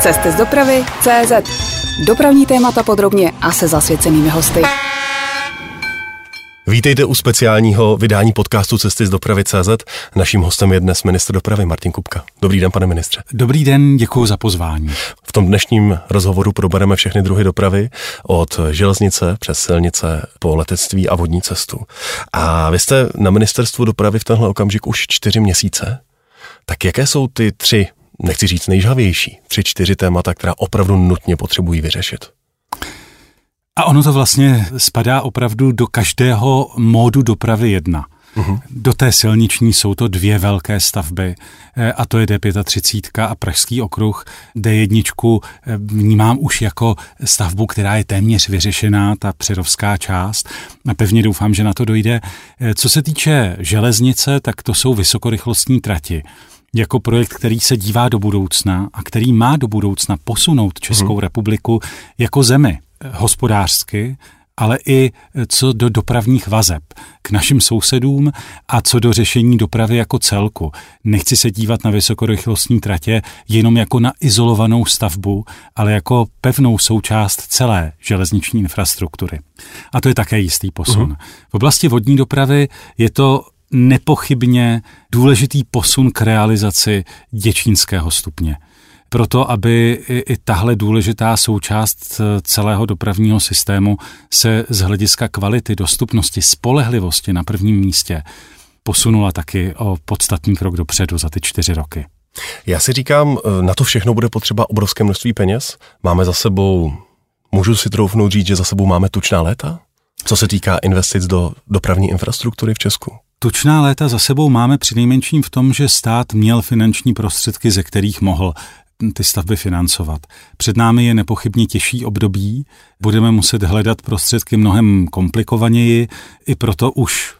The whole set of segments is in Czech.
Cesty z dopravy CZ. Dopravní témata podrobně a se zasvěcenými hosty. Vítejte u speciálního vydání podcastu Cesty z dopravy CZ. Naším hostem je dnes ministr dopravy Martin Kupka. Dobrý den, pane ministře. Dobrý den, děkuji za pozvání. V tom dnešním rozhovoru probereme všechny druhy dopravy, od železnice přes silnice po letectví a vodní cestu. A vy jste na ministerstvu dopravy v tenhle okamžik už čtyři měsíce. Tak jaké jsou ty tři, nechci říct nejžhavější, tři, čtyři témata, která opravdu nutně potřebují vyřešit? A ono to vlastně spadá opravdu do každého módu dopravy jedna. Uhum. Do té silniční jsou to dvě velké stavby, eh, a to je D35 a Pražský okruh. D1 eh, vnímám už jako stavbu, která je téměř vyřešená, ta přerovská část. A pevně doufám, že na to dojde. Eh, co se týče železnice, tak to jsou vysokorychlostní trati jako projekt, který se dívá do budoucna a který má do budoucna posunout Českou hmm. republiku jako zemi hospodářsky, ale i co do dopravních vazeb k našim sousedům a co do řešení dopravy jako celku. Nechci se dívat na vysokorychlostní tratě jenom jako na izolovanou stavbu, ale jako pevnou součást celé železniční infrastruktury. A to je také jistý posun. Uh-huh. V oblasti vodní dopravy je to nepochybně důležitý posun k realizaci děčínského stupně proto, aby i, tahle důležitá součást eh, celého dopravního systému se z hlediska kvality, dostupnosti, spolehlivosti na prvním místě posunula taky o podstatný krok dopředu za ty čtyři roky. Já si říkám, eh, na to všechno bude potřeba obrovské množství peněz. Máme za sebou, můžu si troufnout říct, že za sebou máme tučná léta? Co se týká investic do dopravní infrastruktury v Česku? Tučná léta za sebou máme přinejmenším v tom, že stát měl finanční prostředky, ze kterých mohl ty stavby financovat. Před námi je nepochybně těžší období, budeme muset hledat prostředky mnohem komplikovaněji, i proto už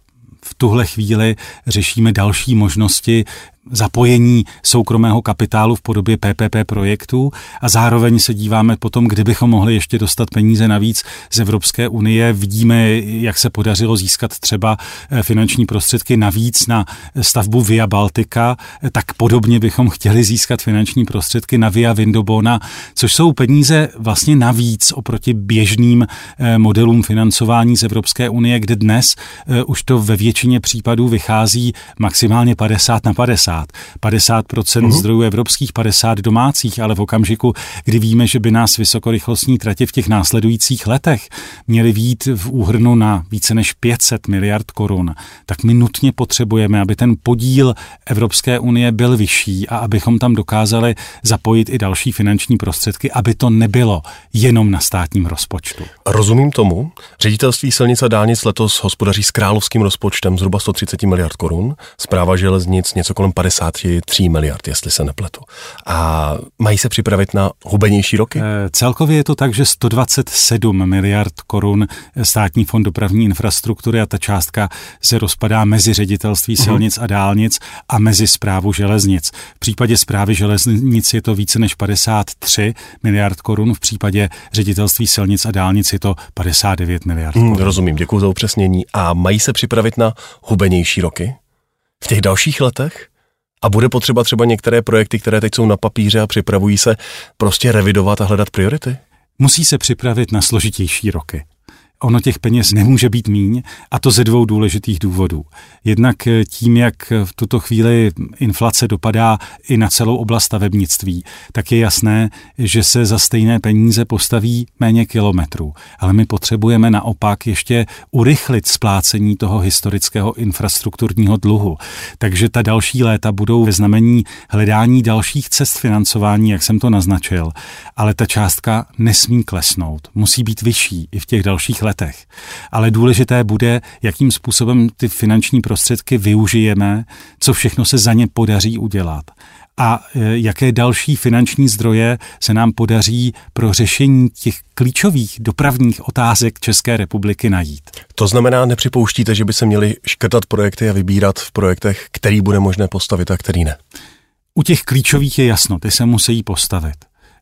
v tuhle chvíli řešíme další možnosti zapojení soukromého kapitálu v podobě PPP projektů a zároveň se díváme potom, kdybychom mohli ještě dostat peníze navíc z Evropské unie. Vidíme, jak se podařilo získat třeba eh, finanční prostředky navíc na stavbu Via Baltica, tak podobně bychom chtěli získat finanční prostředky na Via Vindobona, což jsou peníze vlastně navíc oproti běžným eh, modelům financování z Evropské unie, kde dnes eh, už to ve většině případů vychází maximálně 50 na 50. 50. 50% uh-huh. zdrojů evropských, 50 domácích, ale v okamžiku, kdy víme, že by nás vysokorychlostní tratě v těch následujících letech měly výjít v úhrnu na více než 500 miliard korun, tak my nutně potřebujeme, aby ten podíl Evropské unie byl vyšší a abychom tam dokázali zapojit i další finanční prostředky, aby to nebylo jenom na státním rozpočtu. Rozumím tomu. Ředitelství silnic a dálnic letos hospodaří s královským rozpočtem zhruba 130 miliard korun, zpráva železnic něco kolem 53 miliard, jestli se nepletu. A mají se připravit na hubenější roky? E, celkově je to tak, že 127 miliard korun státní fond dopravní infrastruktury a ta částka se rozpadá mezi ředitelství mhm. silnic a dálnic a mezi zprávu železnic. V případě zprávy železnic je to více než 53 miliard korun, v případě ředitelství silnic a dálnic je to 59 miliard hmm, korun. rozumím, děkuji za upřesnění. A mají se připravit na hubenější roky? V těch dalších letech? A bude potřeba třeba některé projekty, které teď jsou na papíře a připravují se, prostě revidovat a hledat priority? Musí se připravit na složitější roky. Ono těch peněz nemůže být míň a to ze dvou důležitých důvodů. Jednak eh, tím, jak v tuto chvíli inflace dopadá i na celou oblast stavebnictví, tak je jasné, že se za stejné peníze postaví méně kilometrů. Ale my potřebujeme naopak ještě urychlit splácení toho historického infrastrukturního dluhu. Takže ta další léta budou ve znamení hledání dalších cest financování, jak jsem to naznačil. Ale ta částka nesmí klesnout, musí být vyšší i v těch dalších letech. Ale důležité bude, jakým způsobem ty finanční prostředky využijeme, co všechno se za ně podaří udělat a e, jaké další finanční zdroje se nám podaří pro řešení těch klíčových dopravních otázek České republiky najít. To znamená, nepřipouštíte, že by se měly škrtat projekty a vybírat v projektech, který bude možné postavit a který ne? U těch klíčových je jasno, ty se musí postavit.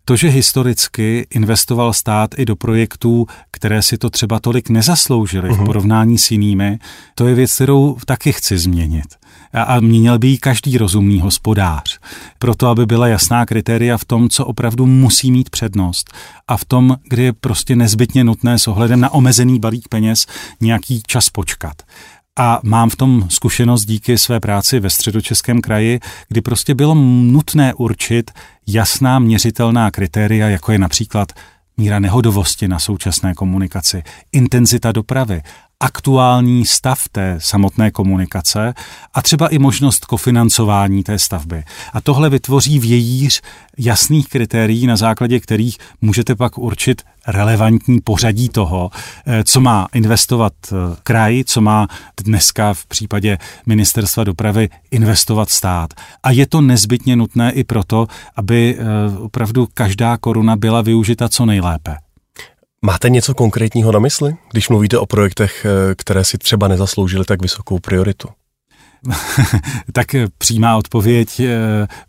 To, že historicky investoval stát i do projektů, které si to třeba tolik nezasloužily uh-huh. v mhm. porovnání s jinými, to je věc, kterou taky chci změnit. a měnil by ji každý rozumný hospodář. Proto, aby byla jasná kritéria v tom, co opravdu musí mít přednost a v tom, kdy je prostě nezbytně nutné s ohledem na omezený balík peněz nějaký čas počkat. A mám v tom zkušenost díky své práci ve středočeském kraji, kdy prostě bylo nutné určit jasná měřitelná kritéria, jako je například míra nehodovosti na současné komunikaci, intenzita dopravy, aktuální stav té samotné komunikace a třeba i možnost kofinancování té stavby. A tohle vytvoří vějíř jasných kritérií, na základě kterých můžete pak určit relevantní pořadí toho, eh, co má investovat eh, kraj, co má dneska v případě ministerstva dopravy investovat stát. A je to nezbytně nutné i proto, aby eh, opravdu každá koruna byla využita co nejlépe. Máte něco konkrétního na mysli, když mluvíte o projektech, eh, které si třeba nezasloužily tak vysokou prioritu? tak přímá odpověď eh,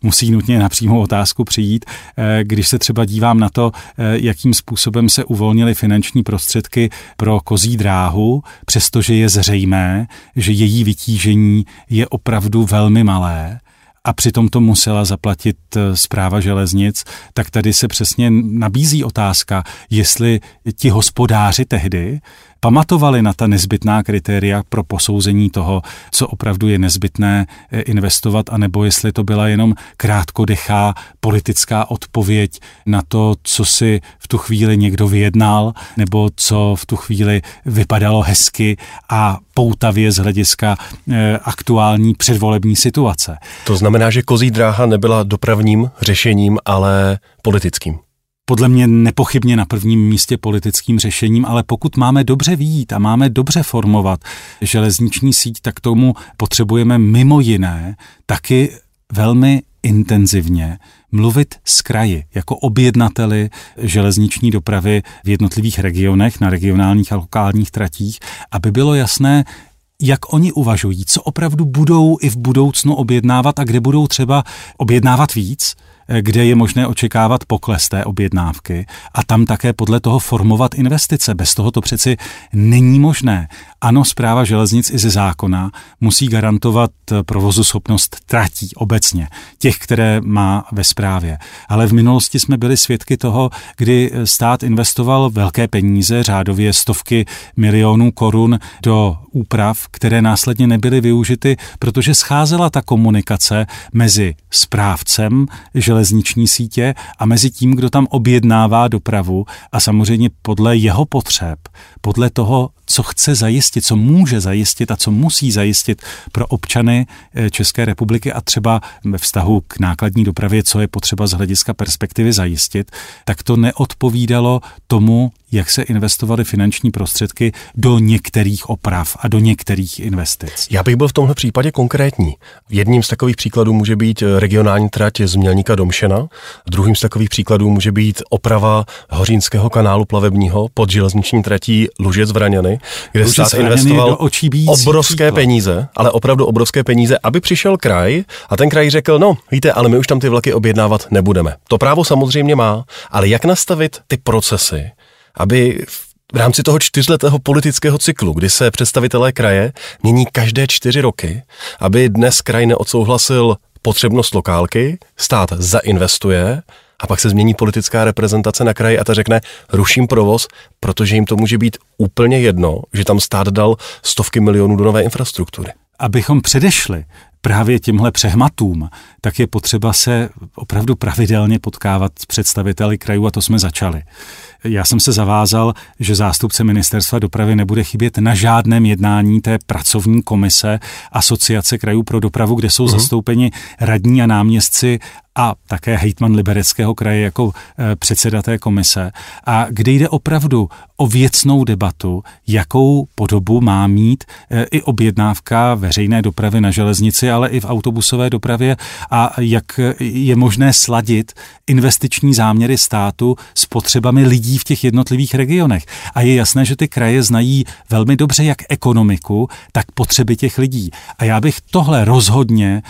musí nutně na přímou otázku přijít. Eh, když se třeba dívám na to, jakým způsobem se uvolnily finanční prostředky pro kozí dráhu, přestože je zřejmé, že její vytížení je opravdu velmi malé, a přitom to musela zaplatit zpráva eh, železnic, tak tady se přesně nabízí otázka, jestli ti hospodáři tehdy pamatovali na ta nezbytná kritéria pro posouzení toho, co opravdu je nezbytné eh, investovat, anebo jestli to byla jenom krátkodechá politická odpověď na to, co si v tu chvíli někdo vyjednal, nebo co v tu chvíli vypadalo hezky a poutavě z hlediska eh, aktuální předvolební situace. To znamená, že kozí dráha nebyla dopravním řešením, ale politickým podle mě nepochybně na prvním místě politickým řešením, ale pokud máme dobře výjít a máme dobře formovat železniční síť, tak tomu potřebujeme mimo jiné taky velmi intenzivně mluvit s kraji jako objednateli železniční dopravy v jednotlivých regionech, na regionálních a lokálních tratích, aby bylo jasné, jak oni uvažují, co opravdu budou i v budoucnu objednávat a kde budou třeba objednávat víc, kde je možné očekávat pokles té objednávky a tam také podle toho formovat investice. Bez toho to přeci není možné. Ano, zpráva železnic i ze zákona musí garantovat provozu schopnost tratí obecně, těch, které má ve správě. Ale v minulosti jsme byli svědky toho, kdy stát investoval velké peníze, řádově stovky milionů korun do úprav, které následně nebyly využity, protože scházela ta komunikace mezi správcem železniční sítě a mezi tím, kdo tam objednává dopravu a samozřejmě podle jeho potřeb, podle toho, co chce zajistit, co může zajistit a co musí zajistit pro občany eh, České republiky a třeba ve vztahu k nákladní dopravě, co je potřeba z hlediska perspektivy zajistit, tak to neodpovídalo tomu, jak se investovaly finanční prostředky do některých oprav a do některých investic. Já bych byl v tomhle případě konkrétní. Jedním z takových příkladů může být regionální trať z Mělníka do Mšena, druhým z takových příkladů může být oprava Hořínského kanálu plavebního pod železniční tratí Lužec Vraňany, kde Lužec stát investoval obrovské příklad. peníze, ale opravdu obrovské peníze, aby přišel kraj a ten kraj řekl, no víte, ale my už tam ty vlaky objednávat nebudeme. To právo samozřejmě má, ale jak nastavit ty procesy, aby v rámci toho čtyřletého politického cyklu, kdy se představitelé kraje mění každé čtyři roky, aby dnes kraj neodsouhlasil potřebnost lokálky, stát zainvestuje a pak se změní politická reprezentace na kraji a ta řekne, ruším provoz, protože jim to může být úplně jedno, že tam stát dal stovky milionů do nové infrastruktury. Abychom předešli právě těmhle přehmatům, tak je potřeba se opravdu pravidelně potkávat s představiteli krajů a to jsme začali. Já jsem se zavázal, že zástupce ministerstva dopravy nebude chybět na žádném jednání té pracovní komise Asociace krajů pro dopravu, kde jsou uh-huh. zastoupeni radní a náměstci a také hejtman Libereckého kraje jako e, předseda té komise a kde jde opravdu o věcnou debatu, jakou podobu má mít e, i objednávka veřejné dopravy na železnici, ale i v autobusové dopravě a jak je možné sladit investiční záměry státu s potřebami lidí v těch jednotlivých regionech. A je jasné, že ty kraje znají velmi dobře jak ekonomiku, tak potřeby těch lidí. A já bych tohle rozhodně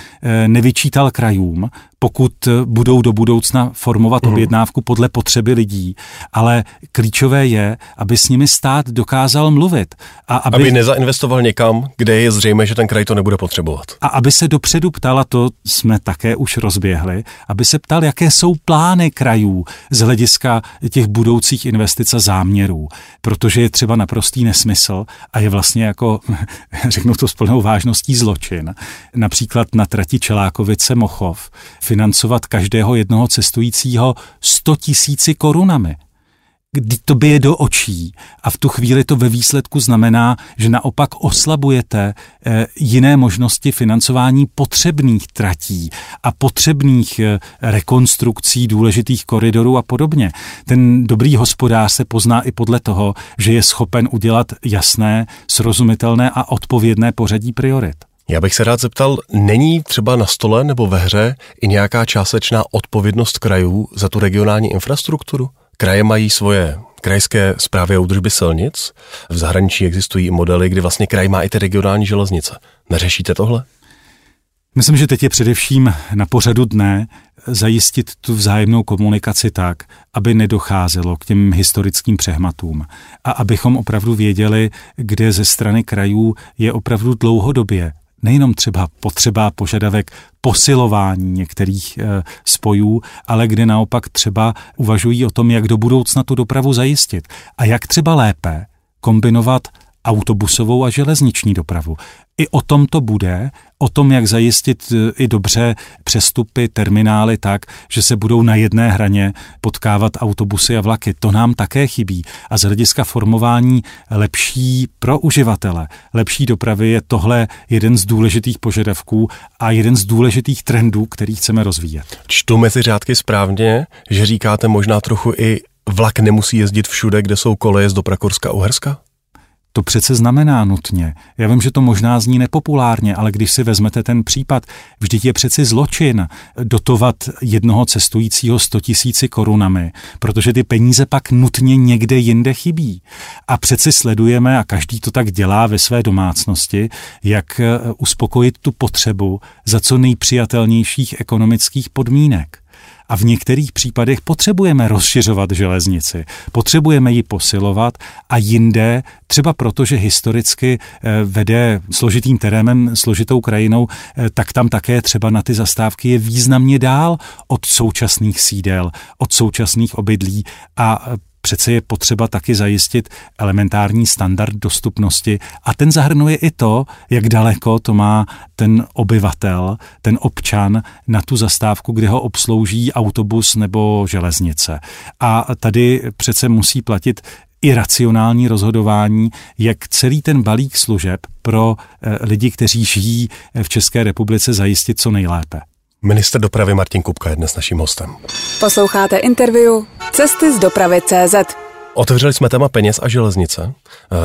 nevyčítal krajům, pokud budou do budoucna formovat mm. objednávku podle potřeby lidí, ale klíčové je, aby s nimi stát dokázal mluvit. A aby, aby nezainvestoval někam, kde je zřejmé, že ten kraj to nebude potřebovat. A aby se dopředu ptala, to jsme také už rozběhli, aby se ptal, jaké jsou plány krajů z hlediska těch budoucích investic a záměrů, protože je třeba naprostý nesmysl a je vlastně jako, řeknu to s plnou vážností, zločin. Například na trati Čelákovice Mochov financovat každého jednoho cestujícího 100 tisíci korunami kdy to bije do očí a v tu chvíli to ve výsledku znamená, že naopak oslabujete eh, jiné možnosti financování potřebných tratí a potřebných eh, rekonstrukcí důležitých koridorů a podobně. Ten dobrý hospodář se pozná i podle toho, že je schopen udělat jasné, srozumitelné a odpovědné pořadí priorit. Já bych se rád zeptal, není třeba na stole nebo ve hře i nějaká částečná odpovědnost krajů za tu regionální infrastrukturu? Kraje mají svoje krajské zprávy a údržby silnic. V zahraničí existují modely, kdy vlastně kraj má i ty regionální železnice. Neřešíte tohle? Myslím, že teď je především na pořadu dne zajistit tu vzájemnou komunikaci tak, aby nedocházelo k těm historickým přehmatům a abychom opravdu věděli, kde ze strany krajů je opravdu dlouhodobě nejenom třeba potřeba požadavek posilování některých e, spojů, ale kde naopak třeba uvažují o tom, jak do budoucna tu dopravu zajistit a jak třeba lépe kombinovat autobusovou a železniční dopravu. I o tom to bude, o tom, jak zajistit e, i dobře přestupy, terminály tak, že se budou na jedné hraně potkávat autobusy a vlaky. To nám také chybí. A z hlediska formování lepší pro uživatele, lepší dopravy je tohle jeden z důležitých požadavků a jeden z důležitých trendů, který chceme rozvíjet. Čtu mezi řádky správně, že říkáte možná trochu i vlak nemusí jezdit všude, kde jsou koleje z Doprakorska Uherska? To přece znamená nutně. Já vím, že to možná zní nepopulárně, ale když si vezmete ten případ, vždyť je přeci zločin dotovat jednoho cestujícího 100 tisíci korunami, protože ty peníze pak nutně někde jinde chybí. A přeci sledujeme, a každý to tak dělá ve své domácnosti, jak eh, uspokojit tu potřebu za co nejpřijatelnějších ekonomických podmínek. A v některých případech potřebujeme rozšiřovat železnici, potřebujeme ji posilovat a jinde, třeba proto, že historicky eh, vede složitým terénem, složitou krajinou, eh, tak tam také třeba na ty zastávky je významně dál od současných sídel, od současných obydlí a přece je potřeba taky zajistit elementární standard dostupnosti a ten zahrnuje i to, jak daleko to má ten obyvatel, ten občan na tu zastávku, kde ho obslouží autobus nebo železnice. A tady přece musí platit i racionální rozhodování, jak celý ten balík služeb pro eh, lidi, kteří žijí v České republice, zajistit co nejlépe. Minister dopravy Martin Kupka je dnes naším hostem. Posloucháte interview Cesty z dopravy CZ. Otevřeli jsme téma peněz a železnice.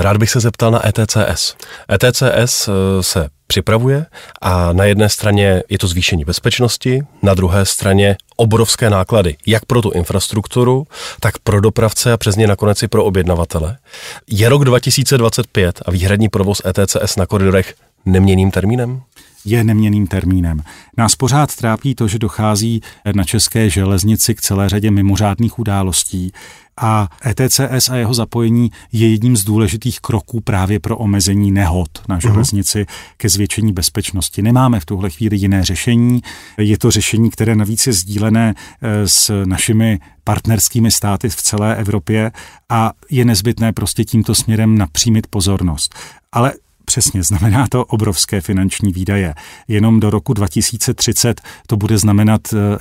Rád bych se zeptal na ETCS. ETCS eh, se připravuje a na jedné straně je to zvýšení bezpečnosti, na druhé straně obrovské náklady, jak pro tu infrastrukturu, tak pro dopravce a přes ně nakonec i pro objednavatele. Je rok 2025 a výhradní provoz ETCS na koridorech neměným termínem? Je neměným termínem. Nás pořád trápí to, že dochází na české železnici k celé řadě mimořádných událostí a ETCS a jeho zapojení je jedním z důležitých kroků právě pro omezení nehod na mhm. železnici ke zvětšení bezpečnosti. Nemáme v tuhle chvíli jiné řešení. Je to řešení, které navíc je sdílené e, s našimi partnerskými státy v celé Evropě a je nezbytné prostě tímto směrem napřímit pozornost. Ale Přesně, znamená to obrovské finanční výdaje. Jenom do roku 2030 to bude znamenat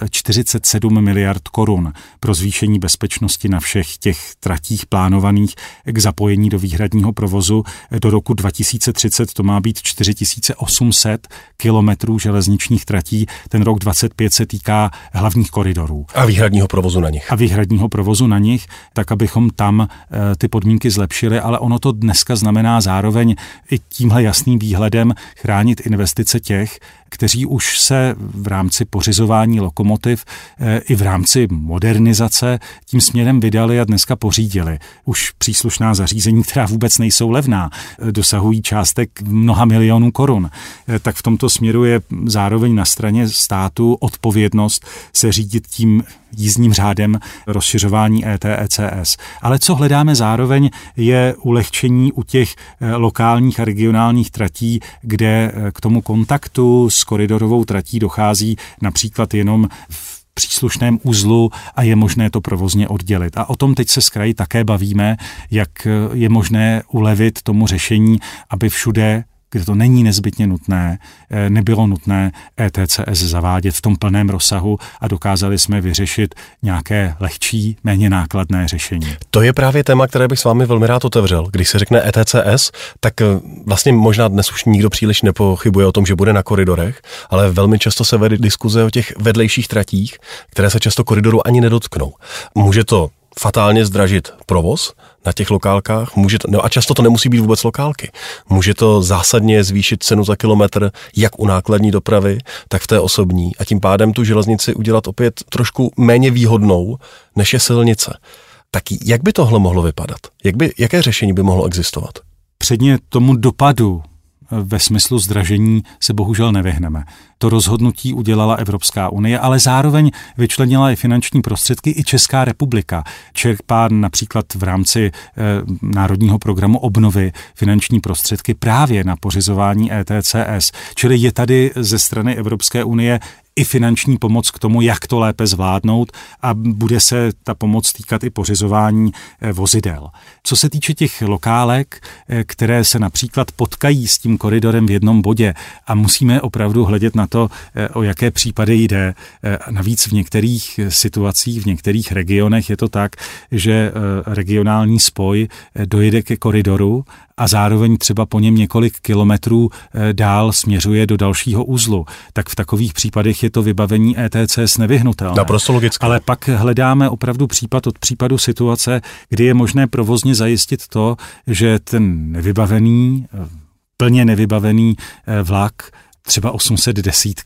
47 eh, miliard korun pro zvýšení bezpečnosti na všech těch tratích plánovaných k zapojení do výhradního provozu. Do roku 2030 to má být 4800 kilometrů železničních tratí. Ten rok 25 se týká hlavních koridorů. A výhradního provozu na nich. A výhradního provozu na nich, tak abychom tam eh, ty podmínky zlepšili, ale ono to dneska znamená zároveň i tímhle jasným výhledem chránit investice těch, kteří už se v rámci pořizování lokomotiv eh, i v rámci modernizace tím směrem vydali a dneska pořídili. Už příslušná zařízení, která vůbec nejsou levná, eh, dosahují částek mnoha milionů korun. Eh, tak v tomto směru je zároveň na straně státu odpovědnost se řídit tím jízdním řádem rozšiřování ETECS. Ale co hledáme zároveň je ulehčení u těch lokálních a regionálních tratí, kde k tomu kontaktu s koridorovou tratí dochází například jenom v příslušném uzlu a je možné to provozně oddělit. A o tom teď se z kraji také bavíme, jak je možné ulevit tomu řešení, aby všude kde to není nezbytně nutné, eh, nebylo nutné ETCS zavádět v tom plném rozsahu a dokázali jsme vyřešit nějaké lehčí, méně nákladné řešení. To je právě téma, které bych s vámi velmi rád otevřel. Když se řekne ETCS, tak eh, vlastně možná dnes už nikdo příliš nepochybuje o tom, že bude na koridorech, ale velmi často se vede diskuze o těch vedlejších tratích, které se často koridoru ani nedotknou. Může to fatálně zdražit provoz na těch lokálkách. Může to, no a často to nemusí být vůbec lokálky. Může to zásadně zvýšit cenu za kilometr, jak u nákladní dopravy, tak v té osobní. A tím pádem tu železnici udělat opět trošku méně výhodnou, než je silnice. Tak jak by tohle mohlo vypadat? Jak by, jaké řešení by mohlo existovat? Předně tomu dopadu ve smyslu zdražení se bohužel nevyhneme. To rozhodnutí udělala Evropská unie, ale zároveň vyčlenila i finanční prostředky i Česká republika. Čerpá například v rámci e, Národního programu obnovy finanční prostředky právě na pořizování ETCS. Čili je tady ze strany Evropské unie i finanční pomoc k tomu, jak to lépe zvládnout a bude se ta pomoc týkat i pořizování eh, vozidel. Co se týče těch lokálek, eh, které se například potkají s tím koridorem v jednom bodě a musíme opravdu hledět na to, eh, o jaké případy jde. Navíc v některých situacích, v některých regionech je to tak, že regionální spoj dojede ke koridoru a zároveň třeba po něm několik kilometrů eh, dál směřuje do dalšího uzlu, tak v takových případech je to vybavení ETCS nevyhnutelné. Naprosto logicky. Ale pak hledáme opravdu případ od případu situace, kdy je možné provozně zajistit to, že ten nevybavený, eh, plně nevybavený eh, vlak třeba 810,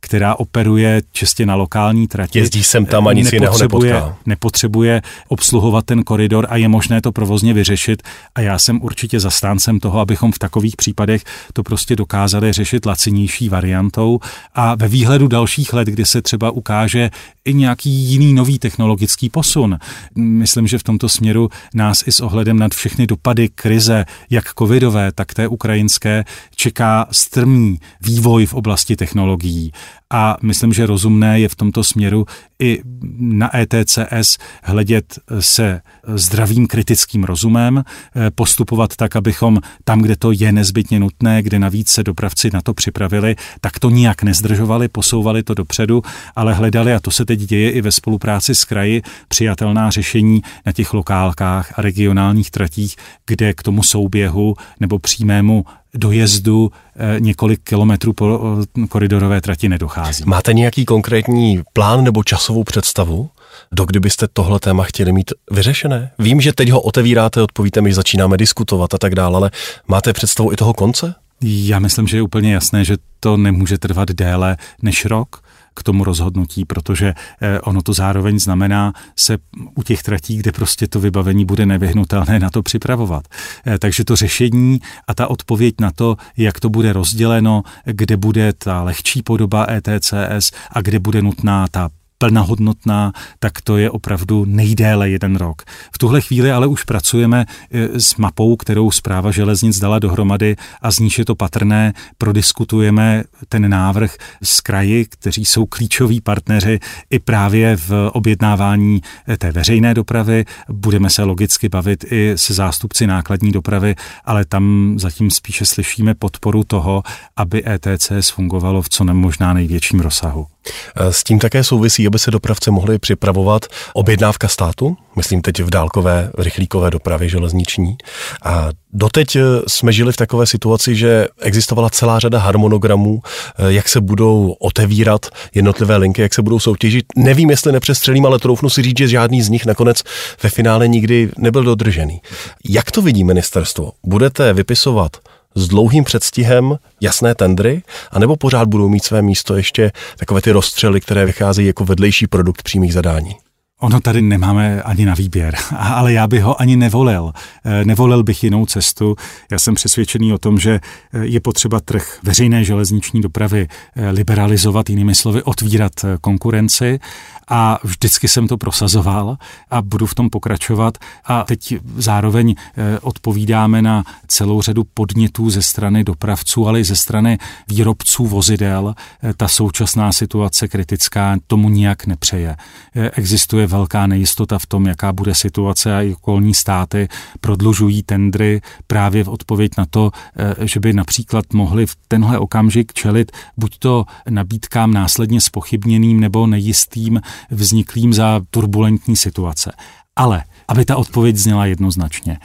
která operuje čistě na lokální trati. Jezdí sem tam a nic jiného nepotká. Nepotřebuje obsluhovat ten koridor a je možné to provozně vyřešit. A já jsem určitě zastáncem toho, abychom v takových případech to prostě dokázali řešit lacinější variantou a ve výhledu dalších let, kdy se třeba ukáže i nějaký jiný nový technologický posun. Myslím, že v tomto směru nás i s ohledem na všechny dopady krize, jak covidové, tak té ukrajinské, čeká strmý vývoj v oblasti technologií. A myslím, že rozumné je v tomto směru i na ETCS hledět se zdravým kritickým rozumem, eh, postupovat tak, abychom tam, kde to je nezbytně nutné, kde navíc se dopravci na to připravili, tak to nijak nezdržovali, posouvali to dopředu, ale hledali, a to se teď děje i ve spolupráci s kraji, přijatelná řešení na těch lokálkách a regionálních tratích, kde k tomu souběhu nebo přímému dojezdu eh, několik kilometrů po eh, koridorové trati nedochází. Máte nějaký konkrétní plán nebo časovou představu? Do kdy byste tohle téma chtěli mít vyřešené? Vím, že teď ho otevíráte, odpovíte mi, že začínáme diskutovat a tak dále, ale máte představu i toho konce? Já myslím, že je úplně jasné, že to nemůže trvat déle než rok k tomu rozhodnutí, protože eh, ono to zároveň znamená se u těch tratí, kde prostě to vybavení bude nevyhnutelné, na to připravovat. Eh, takže to řešení a ta odpověď na to, jak to bude rozděleno, kde bude ta lehčí podoba ETCS a kde bude nutná ta plnohodnotná, tak to je opravdu nejdéle jeden rok. V tuhle chvíli ale už pracujeme e, s mapou, kterou zpráva železnic dala dohromady a z níž je to patrné. Prodiskutujeme ten návrh s kraji, kteří jsou klíčoví partneři i právě v objednávání e, té veřejné dopravy. Budeme se logicky bavit i se zástupci nákladní dopravy, ale tam zatím spíše slyšíme podporu toho, aby ETCS fungovalo v co nemožná největším rozsahu. E, s tím také souvisí, aby se dopravce mohli připravovat objednávka státu, myslím teď v dálkové rychlíkové dopravě železniční. A doteď e, jsme žili v takové situaci, že existovala celá řada harmonogramů, e, jak se budou otevírat jednotlivé linky, jak se budou soutěžit. Nevím, jestli nepřestřelím, ale troufnu si říct, že žádný z nich nakonec ve finále nikdy nebyl dodržený. Jak to vidí ministerstvo? Budete vypisovat s dlouhým předstihem jasné tendry, anebo pořád budou mít své místo ještě takové ty rozstřely, které vycházejí jako vedlejší produkt přímých zadání? Ono tady nemáme ani na výběr, ale já bych ho ani nevolil. Eh, nevolil bych jinou cestu. Já jsem přesvědčený o tom, že eh, je potřeba trh veřejné železniční dopravy eh, liberalizovat, jinými slovy otvírat konkurenci a vždycky jsem to prosazoval a budu v tom pokračovat a teď zároveň odpovídáme na celou řadu podnětů ze strany dopravců, ale i ze strany výrobců vozidel. Ta současná situace kritická tomu nijak nepřeje. Existuje velká nejistota v tom, jaká bude situace a i okolní státy prodlužují tendry právě v odpověď na to, eh, že by například mohli v tenhle okamžik čelit buď to nabídkám následně spochybněným nebo nejistým vzniklým za turbulentní situace. Ale aby ta odpověď zněla jednoznačně.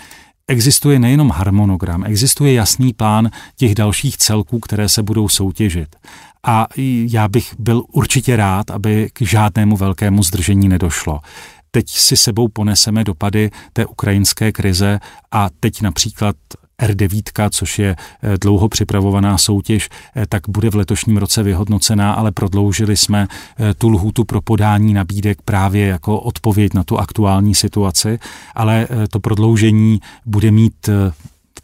Existuje nejenom harmonogram, existuje jasný plán těch dalších celků, které se budou soutěžit a já bych byl určitě rád, aby k žádnému velkému zdržení nedošlo. Teď si sebou poneseme dopady té ukrajinské krize a teď například R9, což je eh, dlouho připravovaná soutěž, eh, tak bude v letošním roce vyhodnocená, ale prodloužili jsme eh, tu lhůtu pro podání nabídek právě jako odpověď na tu aktuální situaci, ale to prodloužení bude mít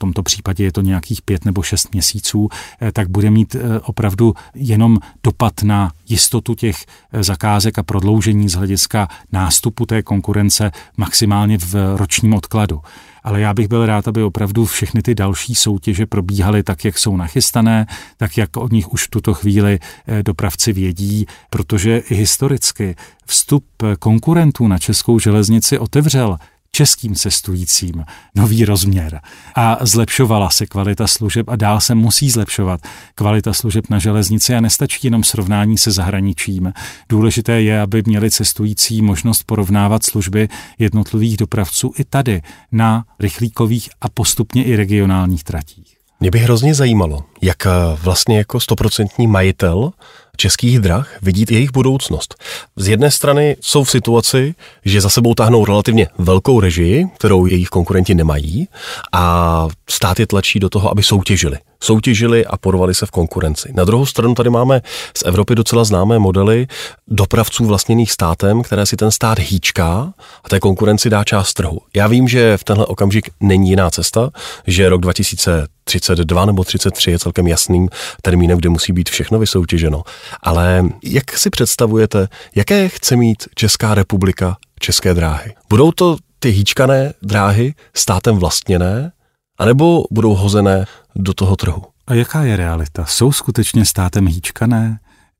tomto případě je to nějakých pět nebo šest měsíců, eh, tak bude mít eh, opravdu jenom dopad na jistotu těch eh, zakázek a prodloužení z hlediska nástupu té konkurence maximálně v ročním odkladu. Ale já bych byl rád, aby opravdu všechny ty další soutěže probíhaly tak, jak jsou nachystané, tak, jak od nich už v tuto chvíli dopravci vědí, protože i historicky vstup konkurentů na českou železnici otevřel českým cestujícím nový rozměr a zlepšovala se kvalita služeb a dál se musí zlepšovat kvalita služeb na železnici a nestačí jenom srovnání se zahraničím. Důležité je, aby měli cestující možnost porovnávat služby jednotlivých dopravců i tady na rychlíkových a postupně i regionálních tratích. Mě by hrozně zajímalo, jak vlastně jako stoprocentní majitel českých drah vidí jejich budoucnost. Z jedné strany jsou v situaci, že za sebou táhnou relativně velkou režii, kterou jejich konkurenti nemají a stát je tlačí do toho, aby soutěžili. Soutěžili a porvali se v konkurenci. Na druhou stranu tady máme z Evropy docela známé modely dopravců vlastněných státem, které si ten stát hýčká a té konkurenci dá část trhu. Já vím, že v tenhle okamžik není jiná cesta, že rok 2000 32 nebo 33 je celkem jasným termínem, kde musí být všechno vysoutěženo. Ale jak si představujete, jaké chce mít Česká republika české dráhy? Budou to ty hýčkané dráhy státem vlastněné, anebo budou hozené do toho trhu? A jaká je realita? Jsou skutečně státem hýčkané?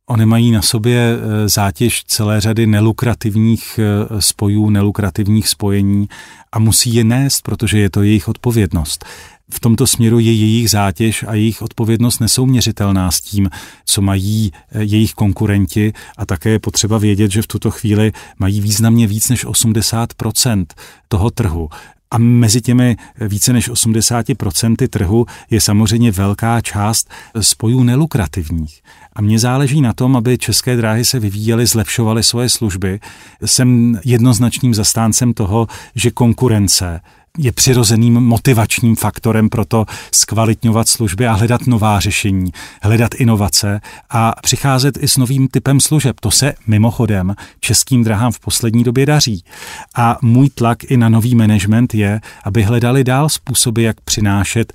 Oni mají na sobě e, zátěž celé řady nelukrativních e, spojů, nelukrativních spojení a musí je nést, protože je to jejich odpovědnost v tomto směru je jejich zátěž a jejich odpovědnost nesouměřitelná s tím, co mají eh, jejich konkurenti a také je potřeba vědět, že v tuto chvíli mají významně víc než 80% toho trhu. A mezi těmi více než 80% trhu je samozřejmě velká část spojů nelukrativních. A mně záleží na tom, aby české dráhy se vyvíjely, zlepšovaly svoje služby. Jsem jednoznačným zastáncem toho, že konkurence je přirozeným motivačním faktorem pro to zkvalitňovat služby a hledat nová řešení, hledat inovace a přicházet i s novým typem služeb. To se mimochodem českým drahám v poslední době daří. A můj tlak i na nový management je, aby hledali dál způsoby, jak přinášet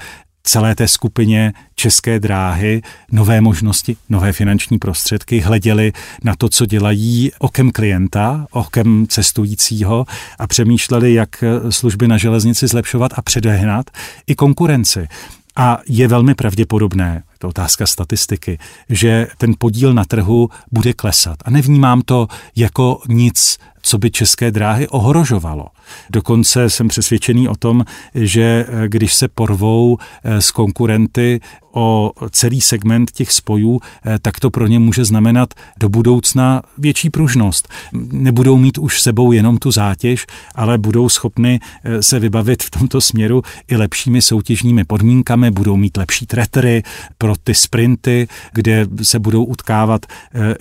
celé té skupině české dráhy nové možnosti, nové finanční prostředky, hleděli na to, co dělají okem klienta, okem cestujícího a přemýšleli, jak služby na železnici zlepšovat a předehnat i konkurenci. A je velmi pravděpodobné, to otázka statistiky, že ten podíl na trhu bude klesat. A nevnímám to jako nic, co by české dráhy ohrožovalo. Dokonce jsem přesvědčený o tom, že eh, když se porvou eh, s konkurenty o celý segment těch spojů, eh, tak to pro ně může znamenat do budoucna větší pružnost. Nebudou mít už sebou jenom tu zátěž, ale budou schopny se vybavit v tomto směru i lepšími soutěžními podmínkami, budou mít lepší tretery pro ty sprinty, kde se budou utkávat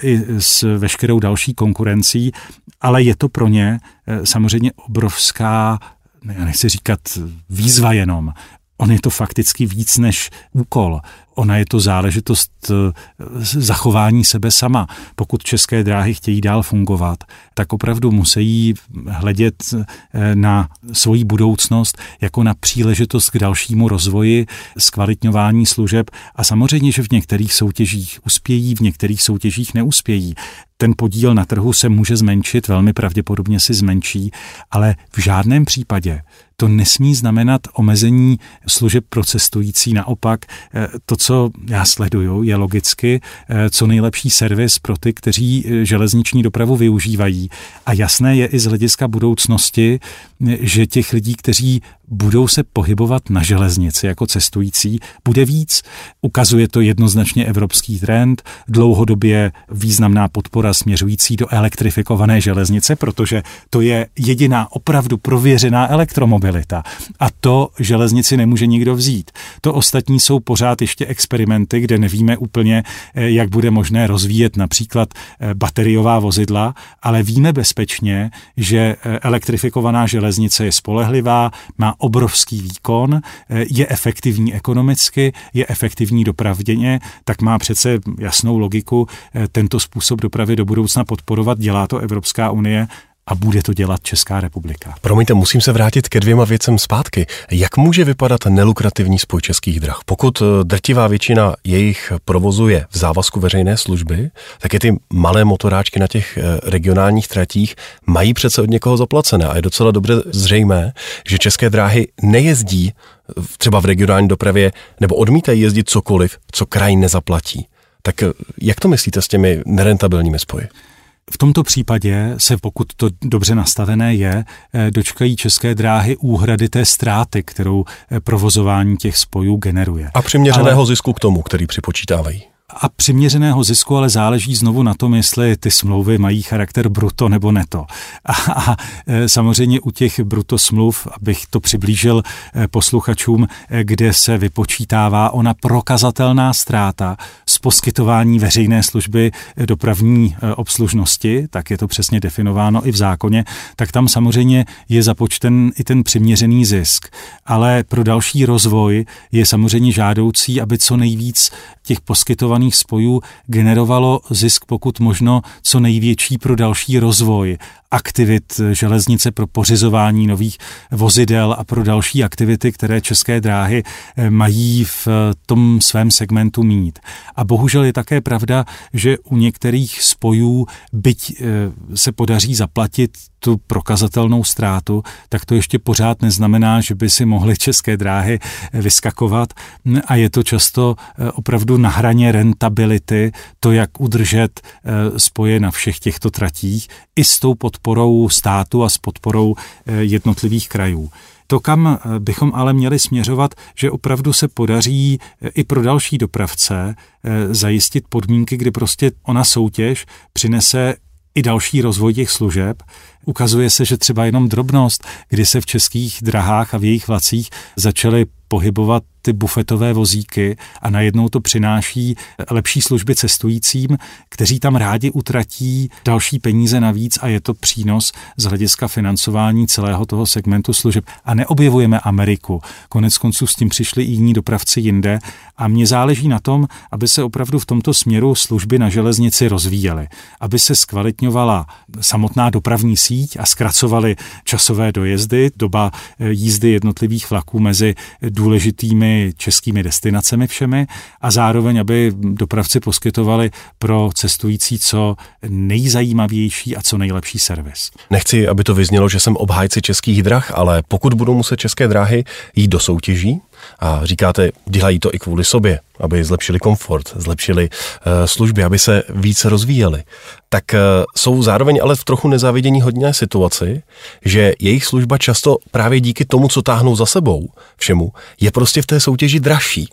i s veškerou další konkurencí, ale je to pro ně samozřejmě obrovská, já nechci říkat výzva jenom, On je to fakticky víc než úkol. Ona je to záležitost eh, zachování sebe sama. Pokud české dráhy chtějí dál fungovat, tak opravdu musí hledět eh, na svoji budoucnost jako na příležitost k dalšímu rozvoji, zkvalitňování služeb a samozřejmě, že v některých soutěžích uspějí, v některých soutěžích neuspějí. Ten podíl na trhu se může zmenšit, velmi pravděpodobně si zmenší, ale v žádném případě to nesmí znamenat omezení služeb pro cestující. Naopak, eh, to, co já sleduju, je logicky eh, co nejlepší servis pro ty, kteří eh, železniční dopravu využívají. A jasné je i z hlediska budoucnosti, že těch lidí, kteří budou se pohybovat na železnici jako cestující, bude víc. Ukazuje to jednoznačně evropský trend, dlouhodobě významná podpora směřující do elektrifikované železnice, protože to je jediná opravdu prověřená elektromobilita. A to železnici nemůže nikdo vzít. To ostatní jsou pořád ještě experimenty, kde nevíme úplně, eh, jak bude možné rozvíjet například eh, bateriová vozidla, ale víme bezpečně, že eh, elektrifikovaná železnice je spolehlivá, má obrovský výkon, eh, je efektivní ekonomicky, je efektivní dopravděně, tak má přece jasnou logiku eh, tento způsob dopravy do budoucna podporovat. Dělá to Evropská unie a bude to dělat Česká republika. Promiňte, musím se vrátit ke dvěma věcem zpátky. Jak může vypadat nelukrativní spoj českých drah? Pokud eh, drtivá většina jejich provozu je v závazku veřejné služby, tak je ty malé motoráčky na těch eh, regionálních tratích mají přece od někoho zaplacené a je docela dobře zřejmé, že české dráhy nejezdí třeba v regionální dopravě nebo odmítají jezdit cokoliv, co kraj nezaplatí. Tak eh, jak to myslíte s těmi nerentabilními spoji? V tomto případě se, pokud to dobře nastavené je, eh, dočkají české dráhy úhrady té ztráty, kterou eh, provozování těch spojů generuje. A přiměřeného Ale... zisku k tomu, který připočítávají a přiměřeného zisku, ale záleží znovu na tom, jestli ty smlouvy mají charakter bruto nebo neto. A, a e, samozřejmě u těch bruto smluv, abych to přiblížil e, posluchačům, e, kde se vypočítává ona prokazatelná ztráta z poskytování veřejné služby dopravní obslužnosti, tak je to přesně definováno i v zákoně, tak tam samozřejmě je započten i ten přiměřený zisk. Ale pro další rozvoj je samozřejmě žádoucí, aby co nejvíc těch poskytovaných spojů generovalo zisk pokud možno co největší pro další rozvoj aktivit železnice pro pořizování nových vozidel a pro další aktivity, které české dráhy eh, mají v tom svém segmentu mít. A bohužel je také pravda, že u některých spojů, byť eh, se podaří zaplatit tu prokazatelnou ztrátu, tak to ještě pořád neznamená, že by si mohly české dráhy eh, vyskakovat a je to často opravdu na hraně rentability, to, jak udržet spoje na všech těchto tratích i s tou podporou státu a s podporou eh, jednotlivých krajů. To, kam eh, bychom ale měli směřovat, že opravdu se podaří eh, i pro další dopravce zajistit podmínky, kdy prostě ona soutěž přinese i další rozvoj těch služeb. Ukazuje se, že třeba jenom drobnost, kdy se v českých drahách a v jejich vlacích začaly pohybovat ty bufetové vozíky a najednou to přináší lepší služby cestujícím, kteří tam rádi utratí další peníze navíc a je to přínos z hlediska financování celého toho segmentu služeb. A neobjevujeme Ameriku. Konec konců s tím přišli i jiní dopravci jinde a mně záleží na tom, aby se opravdu v tomto směru služby na železnici rozvíjely, aby se zkvalitňovala samotná dopravní síť a zkracovaly časové dojezdy, doba jízdy jednotlivých vlaků mezi důležitými českými destinacemi všemi a zároveň, aby dopravci poskytovali pro cestující co nejzajímavější a co nejlepší servis. Nechci, aby to vyznělo, že jsem obhájci českých drah, ale pokud budou muset české dráhy jít do soutěží, a říkáte, dělají to i kvůli sobě, aby zlepšili komfort, zlepšili uh, služby, aby se více rozvíjeli. Tak uh, jsou zároveň ale v trochu nezávidění hodně situaci, že jejich služba často právě díky tomu, co táhnou za sebou všemu, je prostě v té soutěži dražší.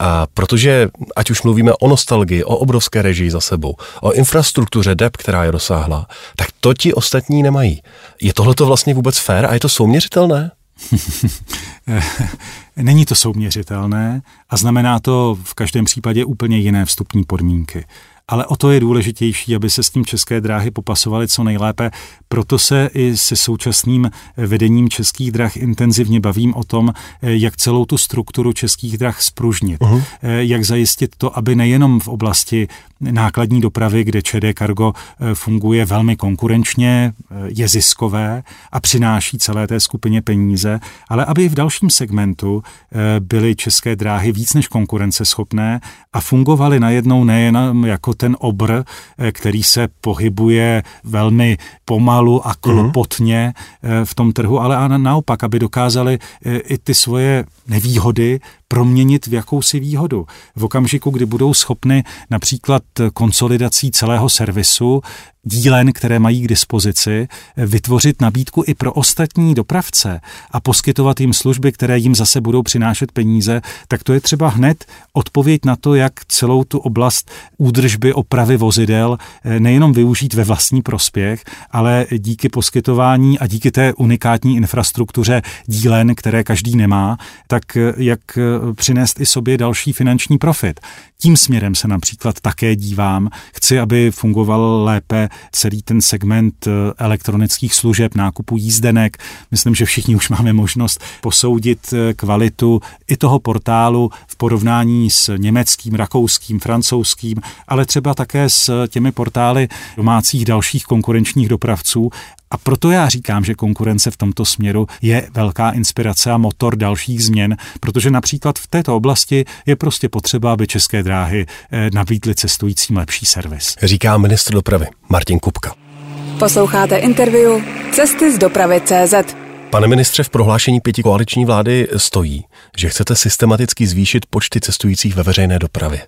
A protože, ať už mluvíme o nostalgii, o obrovské režii za sebou, o infrastruktuře DEP, která je rozsáhla, tak to ti ostatní nemají. Je tohle to vlastně vůbec fér a je to souměřitelné? Není to souměřitelné a znamená to v každém případě úplně jiné vstupní podmínky. Ale o to je důležitější, aby se s tím české dráhy popasovaly co nejlépe, Proto se i se současným vedením českých drah intenzivně bavím o tom, jak celou tu strukturu českých drah spružnit. Uh-huh. Jak zajistit to, aby nejenom v oblasti nákladní dopravy, kde ČD Cargo eh, funguje velmi konkurenčně, eh, je ziskové a přináší celé té skupině peníze, ale aby v dalším segmentu eh, byly české dráhy víc než konkurenceschopné a fungovaly najednou nejen jako ten obr, který se pohybuje velmi pomalu a mhm. klopotně v tom trhu, ale a naopak, aby dokázali i ty svoje nevýhody proměnit v jakousi výhodu. V okamžiku, kdy budou schopny například konsolidací celého servisu dílen, které mají k dispozici, vytvořit nabídku i pro ostatní dopravce a poskytovat jim služby, které jim zase budou přinášet peníze, tak to je třeba hned odpověď na to, jak celou tu oblast údržby, opravy vozidel eh, nejenom využít ve vlastní prospěch, ale díky poskytování a díky té unikátní infrastruktuře dílen, které každý nemá, tak eh, jak eh, přinést i sobě další finanční profit. Tím směrem se například také dívám. Chci, aby fungoval lépe celý ten segment eh, elektronických služeb, nákupu jízdenek. Myslím, že všichni už máme možnost posoudit eh, kvalitu i toho portálu v porovnání s německým, rakouským, francouzským, ale třeba také s těmi portály domácích dalších konkurenčních dopravců a proto já říkám, že konkurence v tomto směru je velká inspirace a motor dalších změn, protože například v této oblasti je prostě potřeba, aby české dráhy eh, nabídly cestujícím lepší servis. Říká ministr dopravy Martin Kupka. Posloucháte interview Cesty z dopravy CZ. Pane ministře, v prohlášení pěti koaliční vlády stojí, že chcete systematicky zvýšit počty cestujících ve veřejné dopravě.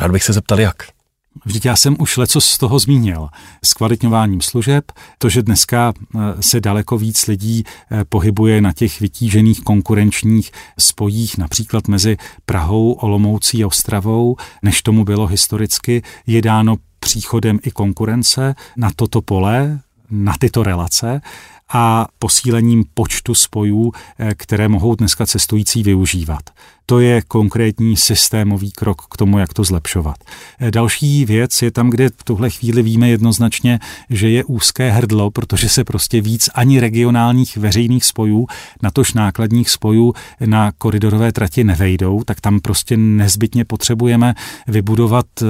Rád bych se zeptal, jak. Vždyť já jsem už leco z toho zmínil. S kvalitňováním služeb, to, že dneska eh, se daleko víc lidí eh, pohybuje na těch vytížených konkurenčních spojích, například mezi Prahou, Olomoucí a Ostravou, než tomu bylo historicky, je dáno příchodem i konkurence na toto pole, na tyto relace a posílením počtu spojů, eh, které mohou dneska cestující využívat. To je konkrétní systémový krok k tomu, jak to zlepšovat. Eh, další věc je tam, kde v tuhle chvíli víme jednoznačně, že je úzké hrdlo, protože se prostě víc ani regionálních veřejných spojů, natož nákladních spojů na koridorové trati nevejdou, tak tam prostě nezbytně potřebujeme vybudovat eh,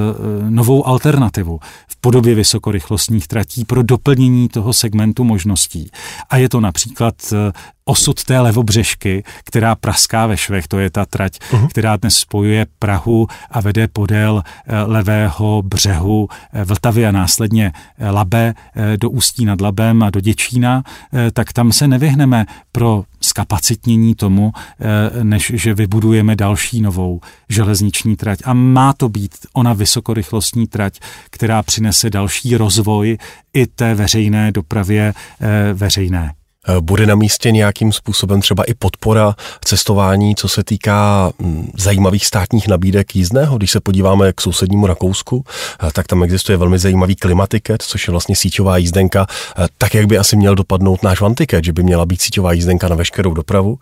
novou alternativu v podobě vysokorychlostních tratí pro doplnění toho segmentu možností. A je to například eh, osud té levobřežky, která praská ve švech, to je ta trať, uh-huh. která dnes spojuje Prahu a vede podél eh, levého břehu eh, Vltavy a následně Labe do Ústí nad Labem a do Děčína, tak tam se nevyhneme pro skapacitnění tomu, než že vybudujeme další novou železniční trať. A má to být ona vysokorychlostní trať, která přinese další rozvoj i té veřejné dopravě veřejné. Eh, bude na místě nějakým způsobem třeba i podpora cestování, co se týká mm, zajímavých státních nabídek jízdného. Když se podíváme k sousednímu Rakousku, eh, tak tam existuje velmi zajímavý klimatiket, což je vlastně síťová jízdenka, eh, tak jak by asi měl dopadnout náš vantiket, že by měla být síťová jízdenka na veškerou dopravu.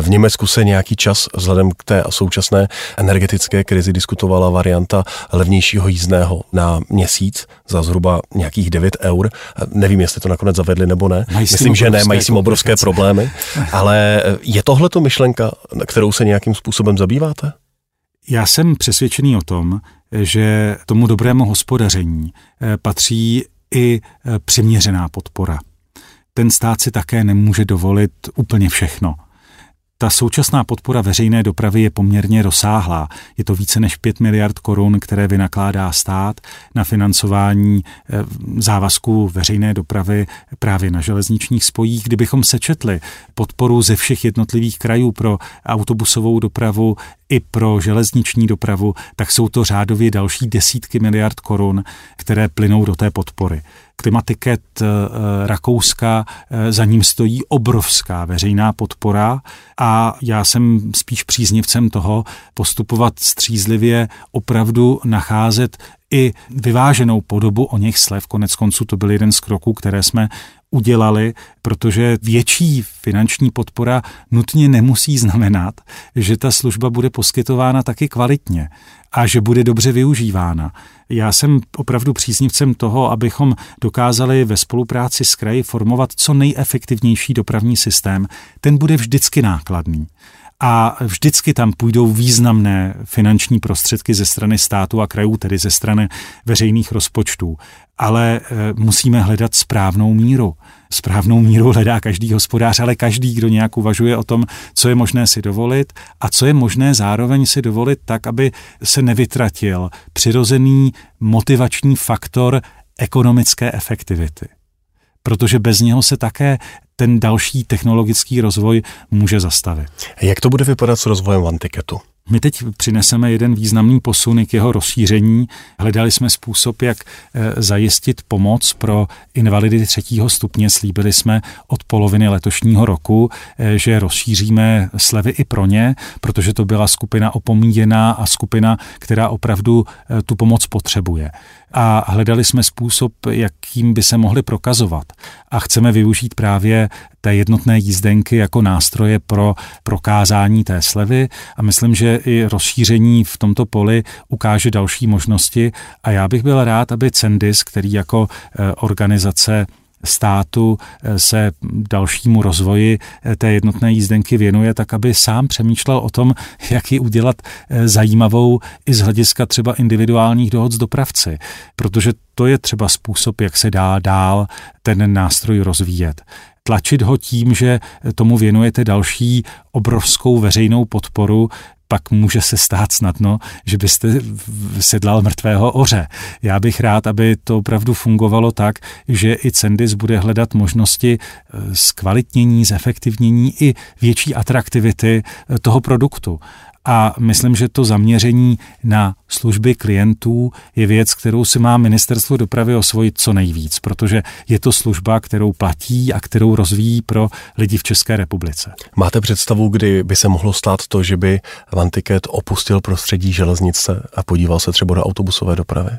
V Německu se nějaký čas vzhledem k té současné energetické krizi diskutovala varianta levnějšího jízdného na měsíc za zhruba nějakých 9 eur. Nevím, jestli to nakonec zavedli nebo ne. Myslím, že ne, mají mají s tím obrovské problémy, ale je tohle to myšlenka, kterou se nějakým způsobem zabýváte? Já jsem přesvědčený o tom, že tomu dobrému hospodaření eh, patří i eh, přiměřená podpora. Ten stát si také nemůže dovolit úplně všechno. Ta současná podpora veřejné dopravy je poměrně rozsáhlá. Je to více než 5 miliard korun, které vynakládá stát na financování eh, závazků veřejné dopravy právě na železničních spojích. Kdybychom sečetli podporu ze všech jednotlivých krajů pro autobusovou dopravu i pro železniční dopravu, tak jsou to řádově další desítky miliard korun, které plynou do té podpory. Klimatiket eh, Rakouska, eh, za ním stojí obrovská veřejná podpora a já jsem spíš příznivcem toho postupovat střízlivě, opravdu nacházet i vyváženou podobu o něch slev. Konec konců to byl jeden z kroků, které jsme udělali, protože větší finanční podpora nutně nemusí znamenat, že ta služba bude poskytována taky kvalitně a že bude dobře využívána. Já jsem opravdu příznivcem toho, abychom dokázali ve spolupráci s kraji formovat co nejefektivnější dopravní systém. Ten bude vždycky nákladný a vždycky tam půjdou významné finanční prostředky ze strany státu a krajů, tedy ze strany veřejných rozpočtů. Ale e, musíme hledat správnou míru. Správnou míru hledá každý hospodář, ale každý, kdo nějak uvažuje o tom, co je možné si dovolit a co je možné zároveň si dovolit tak, aby se nevytratil přirozený motivační faktor ekonomické efektivity protože bez něho se také ten další technologický rozvoj může zastavit. Jak to bude vypadat s rozvojem Vantiketu? My teď přineseme jeden významný posun k jeho rozšíření. Hledali jsme způsob, jak eh, zajistit pomoc pro invalidy třetího stupně. Slíbili jsme od poloviny letošního roku, eh, že rozšíříme slevy i pro ně, protože to byla skupina opomíjená a skupina, která opravdu eh, tu pomoc potřebuje a hledali jsme způsob, jakým by se mohli prokazovat. A chceme využít právě té jednotné jízdenky jako nástroje pro prokázání té slevy a myslím, že i rozšíření v tomto poli ukáže další možnosti a já bych byl rád, aby Cendis, který jako eh, organizace státu eh, se dalšímu rozvoji eh, té jednotné jízdenky věnuje, tak aby sám přemýšlel o tom, jak ji udělat eh, zajímavou i z hlediska třeba individuálních dohod s dopravci, protože to je třeba způsob, jak se dá dál ten nástroj rozvíjet. Tlačit ho tím, že tomu věnujete další obrovskou veřejnou podporu, pak může se stát snadno, že byste sedlal mrtvého oře. Já bych rád, aby to opravdu fungovalo tak, že i Cendis bude hledat možnosti eh, zkvalitnění, zefektivnění i větší atraktivity eh, toho produktu. A myslím, že to zaměření na služby klientů je věc, kterou si má ministerstvo dopravy osvojit co nejvíc, protože je to služba, kterou platí a kterou rozvíjí pro lidi v České republice. Máte představu, kdy by se mohlo stát to, že by Vantiket opustil prostředí železnice a podíval se třeba do autobusové dopravy?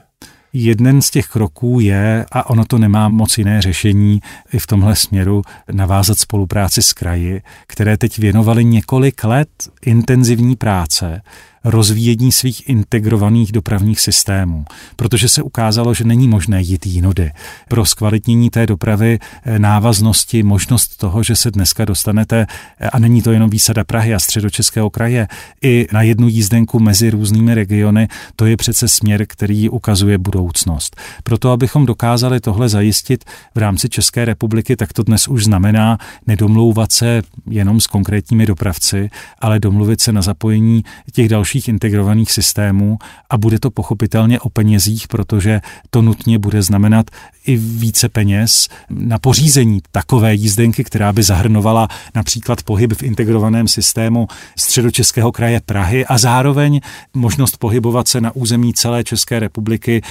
Jeden z těch kroků je, a ono to nemá moc jiné řešení i v tomhle směru, navázat spolupráci s kraji, které teď věnovali několik let intenzivní práce rozvíjení svých integrovaných dopravních systémů, protože se ukázalo, že není možné jít jinudy. Pro zkvalitnění té dopravy eh, návaznosti, možnost toho, že se dneska dostanete, eh, a není to jenom výsada Prahy a středočeského kraje, i na jednu jízdenku mezi různými regiony, to je přece směr, který ukazuje budoucnost. Proto, abychom dokázali tohle zajistit v rámci České republiky, tak to dnes už znamená nedomlouvat se jenom s konkrétními dopravci, ale domluvit se na zapojení těch dalších dalších integrovaných systémů a bude to pochopitelně o penězích, protože to nutně bude znamenat i více peněz na pořízení takové jízdenky, která by zahrnovala například pohyb v integrovaném systému středočeského kraje Prahy a zároveň možnost pohybovat se na území celé České republiky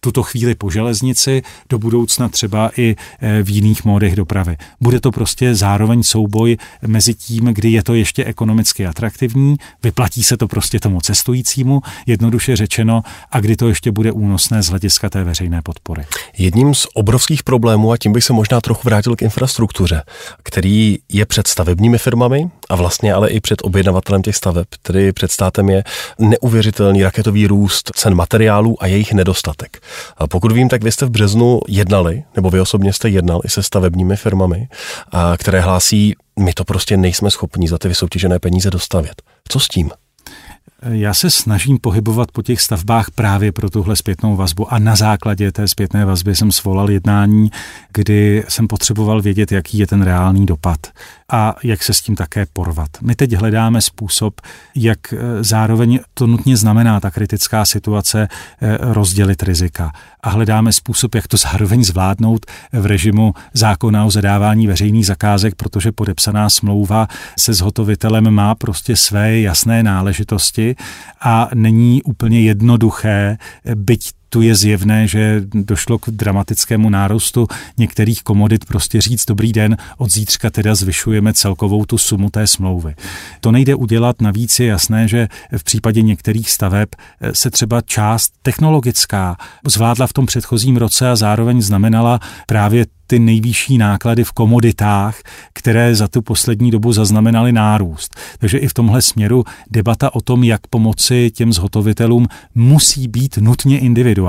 tuto chvíli po železnici, do budoucna třeba i e, v jiných módech dopravy. Bude to prostě zároveň souboj mezi tím, kdy je to ještě ekonomicky atraktivní, vyplatí se to prostě tomu cestujícímu, jednoduše řečeno, a kdy to ještě bude únosné z hlediska té veřejné podpory. Jedním z obrovských problémů, a tím bych se možná trochu vrátil k infrastruktuře, který je před stavebními firmami a vlastně ale i před objednavatelem těch staveb, tedy před státem je neuvěřitelný raketový růst cen materiálů a jejich nedostatek. A pokud vím, tak vy jste v březnu jednali, nebo vy osobně jste jednal i se stavebními firmami, a které hlásí, my to prostě nejsme schopni za ty vysoutěžené peníze dostavět. Co s tím? Já se snažím pohybovat po těch stavbách právě pro tuhle zpětnou vazbu a na základě té zpětné vazby jsem svolal jednání, kdy jsem potřeboval vědět, jaký je ten reálný dopad a jak se s tím také porvat. My teď hledáme způsob, jak eh, zároveň to nutně znamená ta kritická situace eh, rozdělit rizika. A hledáme způsob, jak to zároveň zvládnout v režimu zákona o zadávání veřejných zakázek, protože podepsaná smlouva se zhotovitelem má prostě své jasné náležitosti a není úplně jednoduché, byť tu je zjevné, že došlo k dramatickému nárůstu některých komodit, prostě říct dobrý den, od zítřka teda zvyšujeme celkovou tu sumu té smlouvy. To nejde udělat, navíc je jasné, že v případě některých staveb se třeba část technologická zvládla v tom předchozím roce a zároveň znamenala právě ty nejvyšší náklady v komoditách, které za tu poslední dobu zaznamenaly nárůst. Takže i v tomhle směru debata o tom, jak pomoci těm zhotovitelům, musí být nutně individuální,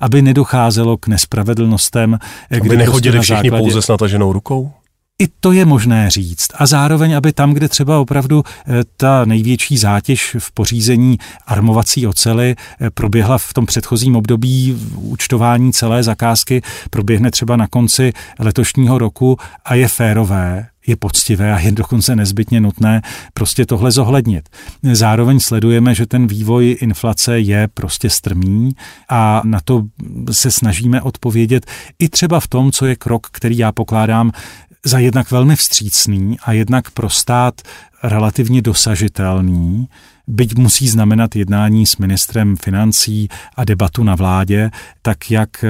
aby nedocházelo k nespravedlnostem. Aby nechodili prostě všichni základě... pouze s nataženou rukou? I to je možné říct. A zároveň, aby tam, kde třeba opravdu eh, ta největší zátěž v pořízení armovací ocely eh, proběhla v tom předchozím období účtování celé zakázky, proběhne třeba na konci letošního roku a je férové, je poctivé a je dokonce nezbytně nutné prostě tohle zohlednit. Zároveň sledujeme, že ten vývoj inflace je prostě strmý a na to se snažíme odpovědět i třeba v tom, co je krok, který já pokládám za jednak velmi vstřícný a jednak pro stát relativně dosažitelný, byť musí znamenat jednání s ministrem financí a debatu na vládě, tak jak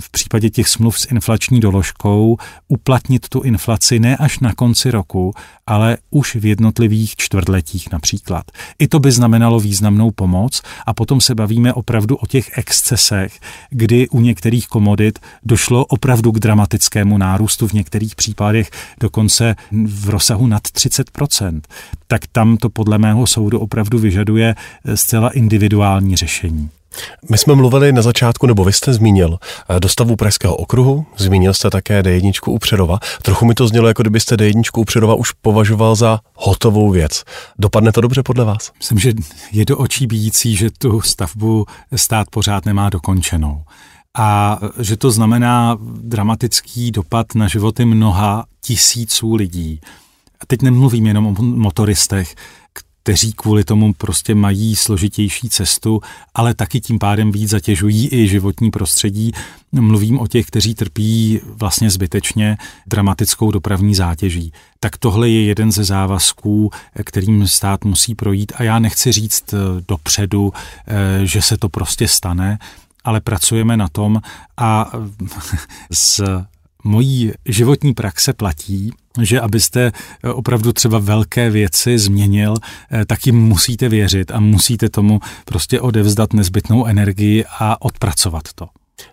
v případě těch smluv s inflační doložkou uplatnit tu inflaci ne až na konci roku, ale už v jednotlivých čtvrtletích například. I to by znamenalo významnou pomoc a potom se bavíme opravdu o těch excesech, kdy u některých komodit došlo opravdu k dramatickému nárůstu, v některých případech dokonce v rozsahu nad 30%. Tak tam to podle mého soudu opravdu vyžaduje zcela individuální řešení. My jsme mluvili na začátku, nebo vy jste zmínil eh, dostavu Pražského okruhu, zmínil jste také D1 u Předova. Trochu mi to znělo, jako kdybyste D1 u Předova už považoval za hotovou věc. Dopadne to dobře podle vás? Myslím, že je do očí bíjící, že tu stavbu stát pořád nemá dokončenou. A že to znamená dramatický dopad na životy mnoha tisíců lidí. A teď nemluvím jenom o motoristech, kteří kvůli tomu prostě mají složitější cestu, ale taky tím pádem víc zatěžují i životní prostředí. Mluvím o těch, kteří trpí vlastně zbytečně dramatickou dopravní zátěží. Tak tohle je jeden ze závazků, kterým stát musí projít a já nechci říct eh, dopředu, eh, že se to prostě stane, ale pracujeme na tom a z mojí životní praxe platí, že abyste eh, opravdu třeba velké věci změnil, eh, tak jim musíte věřit a musíte tomu prostě odevzdat nezbytnou energii a odpracovat to.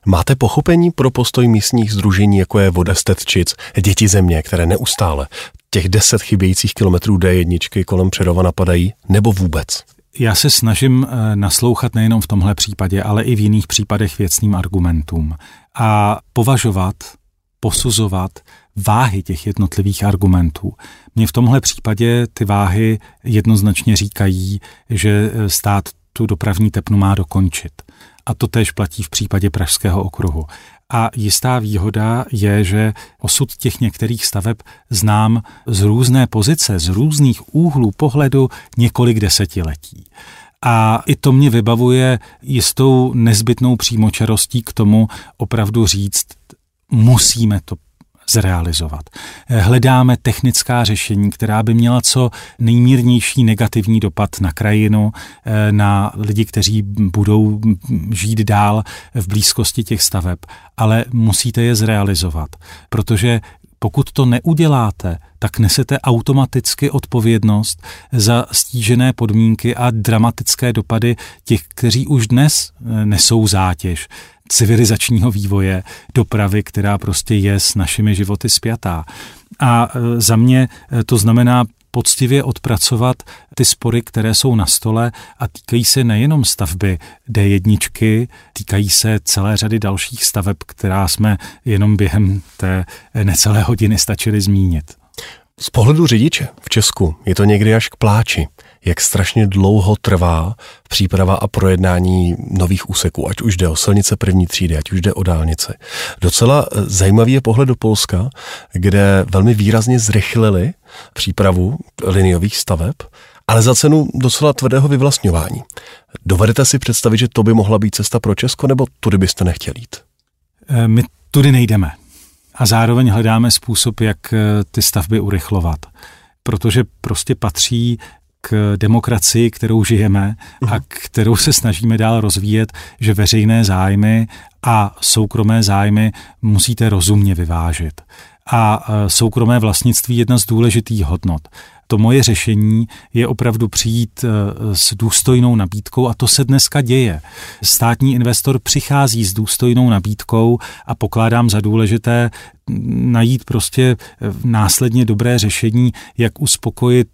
Máte pochopení pro postoj místních združení, jako je Voda Stetčic, Děti země, které neustále těch deset chybějících kilometrů D1 kolem Přerova napadají, nebo vůbec? Já se snažím eh, naslouchat nejenom v tomhle případě, ale i v jiných případech věcným argumentům a považovat, posuzovat váhy těch jednotlivých argumentů. Mně v tomhle případě ty váhy jednoznačně říkají, že stát tu dopravní tepnu má dokončit. A to tež platí v případě Pražského okruhu. A jistá výhoda je, že osud těch některých staveb znám z různé pozice, z různých úhlů pohledu několik desetiletí. A i to mě vybavuje jistou nezbytnou přímočarostí k tomu opravdu říct, musíme to zrealizovat. Hledáme technická řešení, která by měla co nejmírnější negativní dopad na krajinu, eh, na lidi, kteří budou žít dál v blízkosti těch staveb, ale musíte je zrealizovat, protože pokud to neuděláte, tak nesete automaticky odpovědnost za stížené podmínky a dramatické dopady těch, kteří už dnes eh, nesou zátěž civilizačního vývoje, dopravy, která prostě je s našimi životy spjatá. A e, za mě e, to znamená poctivě odpracovat ty spory, které jsou na stole a týkají se nejenom stavby D1, týkají se celé řady dalších staveb, která jsme jenom během té necelé hodiny stačili zmínit. Z pohledu řidiče v Česku je to někdy až k pláči jak strašně dlouho trvá příprava a projednání nových úseků, ať už jde o silnice první třídy, ať už jde o dálnice. Docela eh, zajímavý je pohled do Polska, kde velmi výrazně zrychlili přípravu liniových staveb, ale za cenu docela tvrdého vyvlastňování. Dovedete si představit, že to by mohla být cesta pro Česko, nebo tudy byste nechtěli jít? Eh, my tudy nejdeme. A zároveň hledáme způsob, jak eh, ty stavby urychlovat. Protože prostě patří k demokracii, kterou žijeme a mhm. kterou se snažíme dál rozvíjet, že veřejné zájmy a soukromé zájmy musíte rozumně vyvážit. A e, soukromé vlastnictví je jedna z důležitých hodnot to moje řešení je opravdu přijít eh, s důstojnou nabídkou a to se dneska děje. Státní investor přichází s důstojnou nabídkou a pokládám za důležité najít prostě eh, následně dobré řešení, jak uspokojit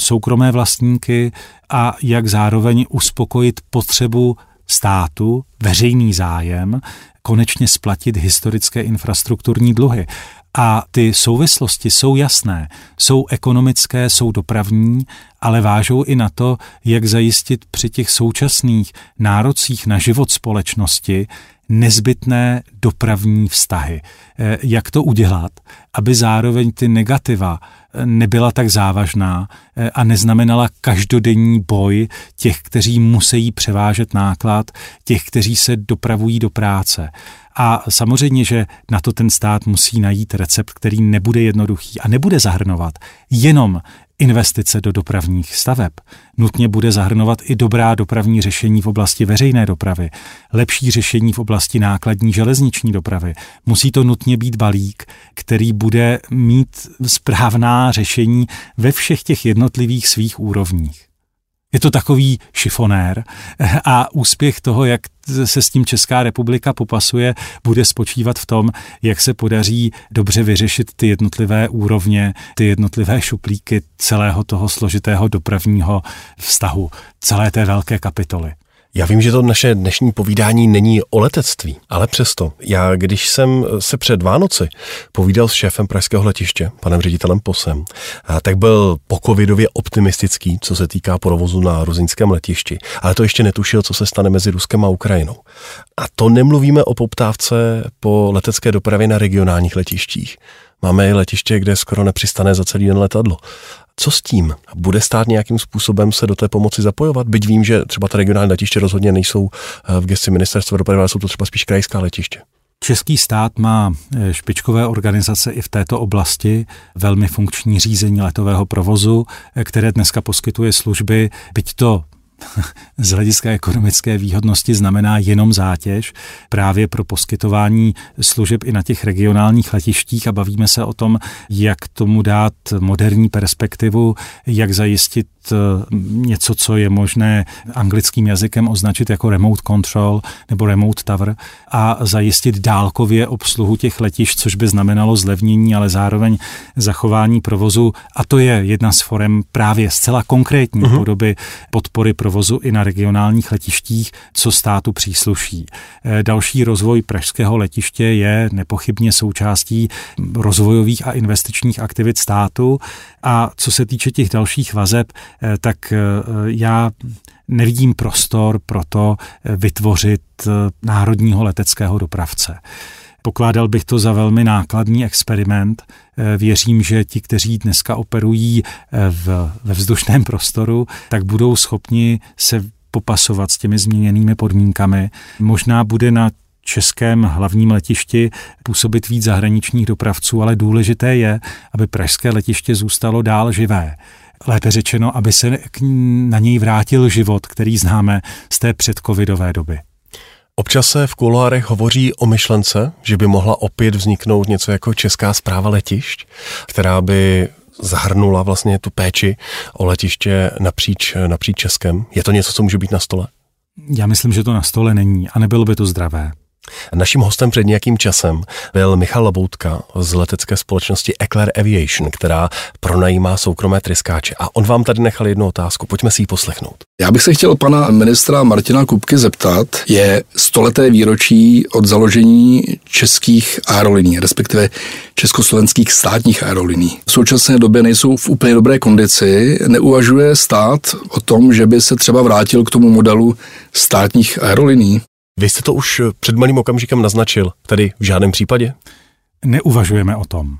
soukromé vlastníky a jak zároveň uspokojit potřebu státu, veřejný zájem, konečně splatit historické infrastrukturní dluhy. A ty souvislosti jsou jasné, jsou ekonomické, jsou dopravní, ale vážou i na to, jak zajistit při těch současných nárocích na život společnosti nezbytné dopravní vztahy. Eh, jak to udělat, aby zároveň ty negativa eh, nebyla tak závažná eh, a neznamenala každodenní boj těch, kteří musí převážet náklad, těch, kteří se dopravují do práce. A samozřejmě, že na to ten stát musí najít recept, který nebude jednoduchý a nebude zahrnovat jenom investice do dopravních staveb. Nutně bude zahrnovat i dobrá dopravní řešení v oblasti veřejné dopravy, lepší řešení v oblasti nákladní železniční dopravy. Musí to nutně být balík, který bude mít správná řešení ve všech těch jednotlivých svých úrovních. Je to takový šifonér a úspěch toho, jak se s tím Česká republika popasuje, bude spočívat v tom, jak se podaří dobře vyřešit ty jednotlivé úrovně, ty jednotlivé šuplíky celého toho složitého dopravního vztahu, celé té velké kapitoly. Já vím, že to naše dnešní povídání není o letectví, ale přesto. Já, když jsem se před Vánoci povídal s šéfem pražského letiště, panem ředitelem Posem, tak byl pokovidově optimistický, co se týká provozu na ruzinském letišti, ale to ještě netušil, co se stane mezi Ruskem a Ukrajinou. A to nemluvíme o poptávce po letecké dopravě na regionálních letištích. Máme i letiště, kde skoro nepřistane za celý den letadlo. Co s tím? Bude stát nějakým způsobem se do té pomoci zapojovat? Byť vím, že třeba ta regionální letiště rozhodně nejsou eh, v gesti ministerstva dopravy, ale jsou to třeba spíš krajská letiště. Český stát má eh, špičkové organizace i v této oblasti, velmi funkční řízení letového provozu, eh, které dneska poskytuje služby, byť to z hlediska ekonomické výhodnosti znamená jenom zátěž právě pro poskytování služeb i na těch regionálních letištích a bavíme se o tom, jak tomu dát moderní perspektivu, jak zajistit něco, co je možné anglickým jazykem označit jako remote control nebo remote tower a zajistit dálkově obsluhu těch letišť, což by znamenalo zlevnění, ale zároveň zachování provozu. A to je jedna z forem právě zcela konkrétní uh-huh. podoby podpory provozu i na regionálních letištích, co státu přísluší. Eh, další rozvoj pražského letiště je nepochybně součástí rozvojových a investičních aktivit státu. A co se týče těch dalších vazeb, Eh, tak eh, já nevidím prostor pro to eh, vytvořit národního leteckého dopravce. Pokládal bych to za velmi nákladný experiment. Věřím, že ti, kteří dneska operují v, ve vzdušném prostoru, tak budou schopni se popasovat s těmi změněnými podmínkami. Možná bude na českém hlavním letišti působit víc zahraničních dopravců, ale důležité je, aby pražské letiště zůstalo dál živé lépe řečeno, aby se na něj vrátil život, který známe z té předcovidové doby. Občas se v kuloárech hovoří o myšlence, že by mohla opět vzniknout něco jako Česká zpráva letišť, která by zahrnula vlastně tu péči o letiště napříč, napříč Českem. Je to něco, co může být na stole? Já myslím, že to na stole není a nebylo by to zdravé. Naším hostem před nějakým časem byl Michal Laboutka z letecké společnosti Eclair Aviation, která pronajímá soukromé tryskáče. A on vám tady nechal jednu otázku, pojďme si ji poslechnout. Já bych se chtěl pana ministra Martina Kupky zeptat, je stoleté výročí od založení českých aerolíní, respektive československých státních aerolíní. V současné době nejsou v úplně dobré kondici. Neuvažuje stát o tom, že by se třeba vrátil k tomu modelu státních aerolíní? Vy jste to už před malým okamžikem naznačil, tedy v žádném případě? Neuvažujeme o tom.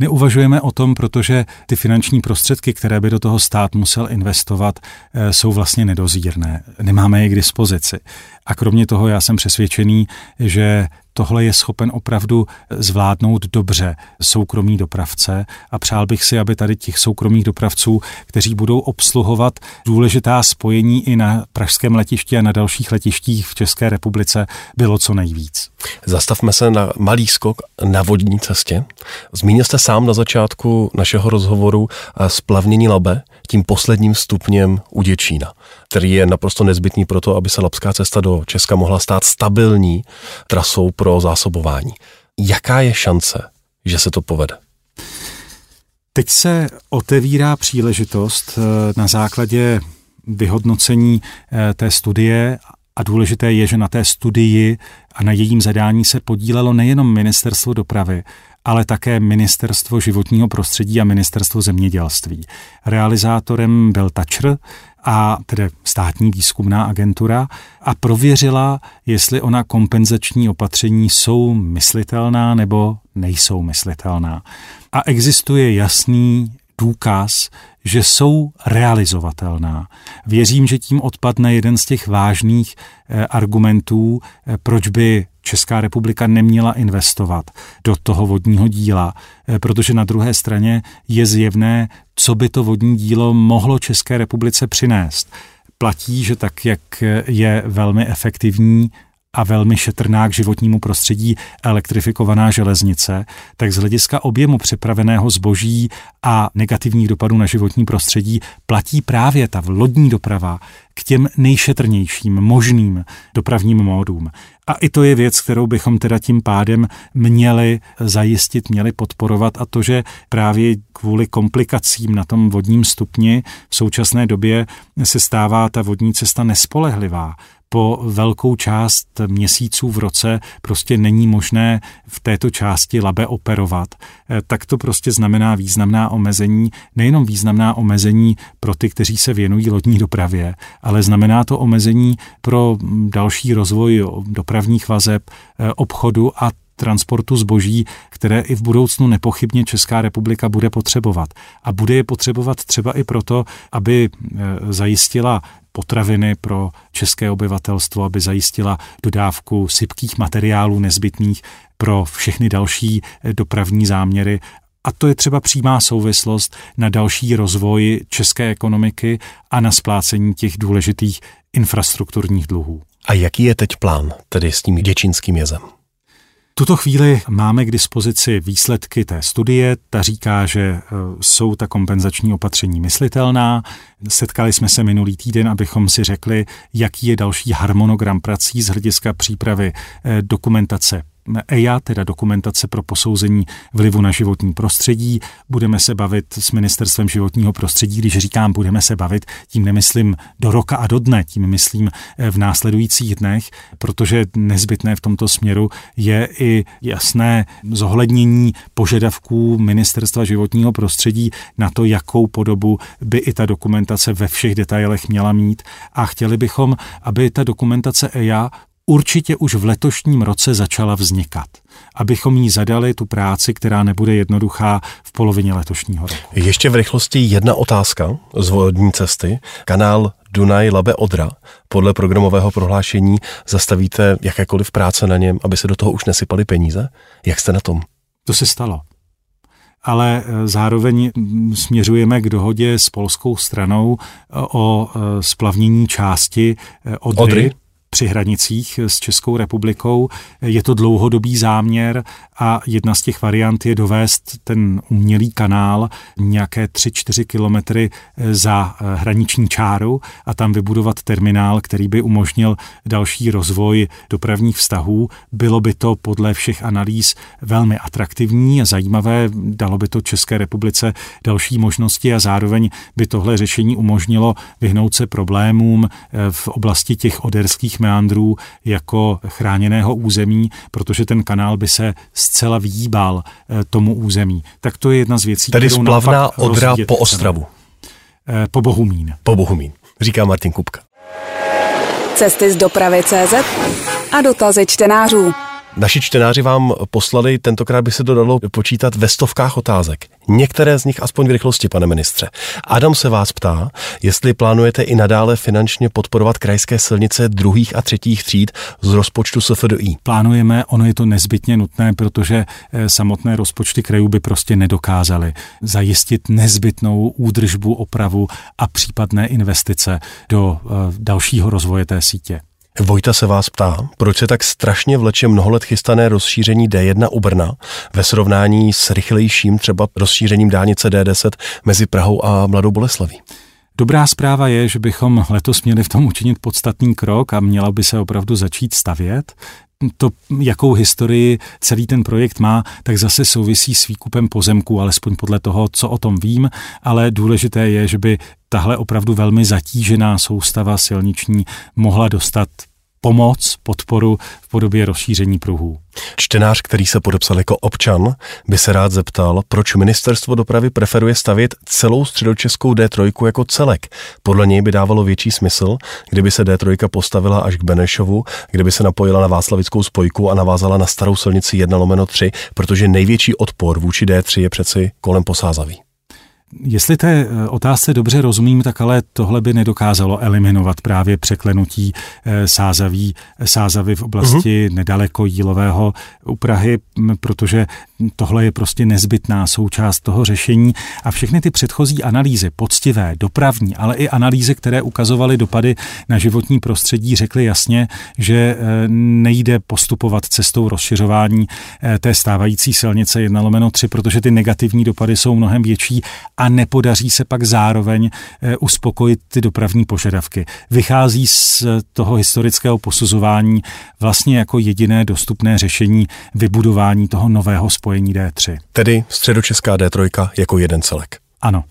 Neuvažujeme o tom, protože ty finanční prostředky, které by do toho stát musel investovat, eh, jsou vlastně nedozírné. Nemáme je k dispozici. A kromě toho já jsem přesvědčený, že tohle je schopen opravdu zvládnout dobře soukromý dopravce a přál bych si, aby tady těch soukromých dopravců, kteří budou obsluhovat důležitá spojení i na pražském letišti a na dalších letištích v České republice, bylo co nejvíc. Zastavme se na malý skok na vodní cestě. Zmínil jste sám na začátku našeho rozhovoru splavnění Labe tím posledním stupněm u Děčína, který je naprosto nezbytný pro to, aby se Labská cesta do Česka mohla stát stabilní trasou pro zásobování. Jaká je šance, že se to povede? Teď se otevírá příležitost eh, na základě vyhodnocení eh, té studie a důležité je, že na té studii a na jejím zadání se podílelo nejenom ministerstvo dopravy, ale také Ministerstvo životního prostředí a Ministerstvo zemědělství. Realizátorem byl Tačr, a tedy státní výzkumná agentura a prověřila, jestli ona kompenzační opatření jsou myslitelná nebo nejsou myslitelná. A existuje jasný důkaz, že jsou realizovatelná. Věřím, že tím odpadne jeden z těch vážných eh, argumentů, eh, proč by Česká republika neměla investovat do toho vodního díla, eh, protože na druhé straně je zjevné, co by to vodní dílo mohlo České republice přinést. Platí, že tak, jak je velmi efektivní a velmi šetrná k životnímu prostředí elektrifikovaná železnice, tak z hlediska objemu přepraveného zboží a negativních dopadů na životní prostředí platí právě ta lodní doprava k těm nejšetrnějším možným dopravním módům. A i to je věc, kterou bychom teda tím pádem měli zajistit, měli podporovat a to, že právě kvůli komplikacím na tom vodním stupni v současné době se stává ta vodní cesta nespolehlivá po velkou část měsíců v roce prostě není možné v této části labe operovat, eh, tak to prostě znamená významná omezení, nejenom významná omezení pro ty, kteří se věnují lodní dopravě, ale znamená to omezení pro další rozvoj dopravních vazeb, eh, obchodu a transportu zboží, které i v budoucnu nepochybně Česká republika bude potřebovat. A bude je potřebovat třeba i proto, aby eh, zajistila potraviny pro české obyvatelstvo, aby zajistila dodávku sypkých materiálů nezbytných pro všechny další eh, dopravní záměry a to je třeba přímá souvislost na další rozvoj české ekonomiky a na splácení těch důležitých infrastrukturních dluhů. A jaký je teď plán, tedy s tím děčínským jezem? Tuto chvíli máme k dispozici výsledky té studie. Ta říká, že e, jsou ta kompenzační opatření myslitelná. Setkali jsme se minulý týden, abychom si řekli, jaký je další harmonogram prací z hlediska přípravy e, dokumentace EIA, teda dokumentace pro posouzení vlivu na životní prostředí. Budeme se bavit s ministerstvem životního prostředí. Když říkám budeme se bavit, tím nemyslím do roka a do dne, tím myslím eh, v následujících dnech, protože nezbytné v tomto směru je i jasné zohlednění požadavků ministerstva životního prostředí na to, jakou podobu by i ta dokumentace ve všech detailech měla mít. A chtěli bychom, aby ta dokumentace EIA určitě už v letošním roce začala vznikat, abychom jí zadali tu práci, která nebude jednoduchá v polovině letošního roku. Ještě v rychlosti jedna otázka z vodní cesty. Kanál Dunaj Labe Odra. Podle programového prohlášení zastavíte jakékoliv práce na něm, aby se do toho už nesypaly peníze? Jak jste na tom? To se stalo ale e, zároveň směřujeme k dohodě s polskou stranou e, o e, splavnění části Odry, Odry při hranicích s Českou republikou. Je to dlouhodobý záměr a jedna z těch variant je dovést ten umělý kanál nějaké 3-4 kilometry za hraniční čáru a tam vybudovat terminál, který by umožnil další rozvoj dopravních vztahů. Bylo by to podle všech analýz velmi atraktivní a zajímavé, dalo by to České republice další možnosti a zároveň by tohle řešení umožnilo vyhnout se problémům v oblasti těch oderských meandrů jako chráněného území, protože ten kanál by se zcela vyjíbal eh, tomu území. Tak to je jedna z věcí, Tady splavná odra po Ostravu. Eh, po Bohumín. Po Bohumín, říká Martin Kupka. Cesty z dopravy CZ a dotazy čtenářů. Naši čtenáři vám poslali, tentokrát by se to dalo počítat ve stovkách otázek. Některé z nich aspoň v rychlosti, pane ministře. Adam se vás ptá, jestli plánujete i nadále finančně podporovat krajské silnice druhých a třetích tříd z rozpočtu SFDI. Plánujeme, ono je to nezbytně nutné, protože eh, samotné rozpočty krajů by prostě nedokázaly zajistit nezbytnou údržbu, opravu a případné investice do eh, dalšího rozvoje té sítě. Vojta se vás ptá, proč se tak strašně vleče mnoho let chystané rozšíření D1 u Brna ve srovnání s rychlejším třeba rozšířením dálnice D10 mezi Prahou a Mladou Boleslaví. Dobrá zpráva je, že bychom letos měli v tom učinit podstatný krok a měla by se opravdu začít stavět. To, jakou historii celý ten projekt má, tak zase souvisí s výkupem pozemků, alespoň podle toho, co o tom vím, ale důležité je, že by tahle opravdu velmi zatížená soustava silniční mohla dostat pomoc, podporu v podobě rozšíření pruhů. Čtenář, který se podepsal jako občan, by se rád zeptal, proč ministerstvo dopravy preferuje stavět celou středočeskou D3 jako celek. Podle něj by dávalo větší smysl, kdyby se D3 postavila až k Benešovu, kdyby se napojila na Václavickou spojku a navázala na starou silnici 1 lomeno 3, protože největší odpor vůči D3 je přeci kolem Posázaví. Jestli té eh, otázce dobře rozumím, tak ale tohle by nedokázalo eliminovat právě překlenutí eh, sázaví, sázavy v oblasti uh-huh. nedaleko Jílového u Prahy, protože tohle je prostě nezbytná součást toho řešení a všechny ty předchozí analýzy, poctivé, dopravní, ale i analýzy, které ukazovaly dopady na životní prostředí, řekly jasně, že eh, nejde postupovat cestou rozšiřování té stávající silnice 1 lomeno 3, protože ty negativní dopady jsou mnohem větší a nepodaří se pak zároveň eh, uspokojit ty dopravní požadavky. Vychází z toho historického posuzování vlastně jako jediné dostupné řešení vybudování toho nového spojení D3. Tedy středočeská D3 jako jeden celek. Ano.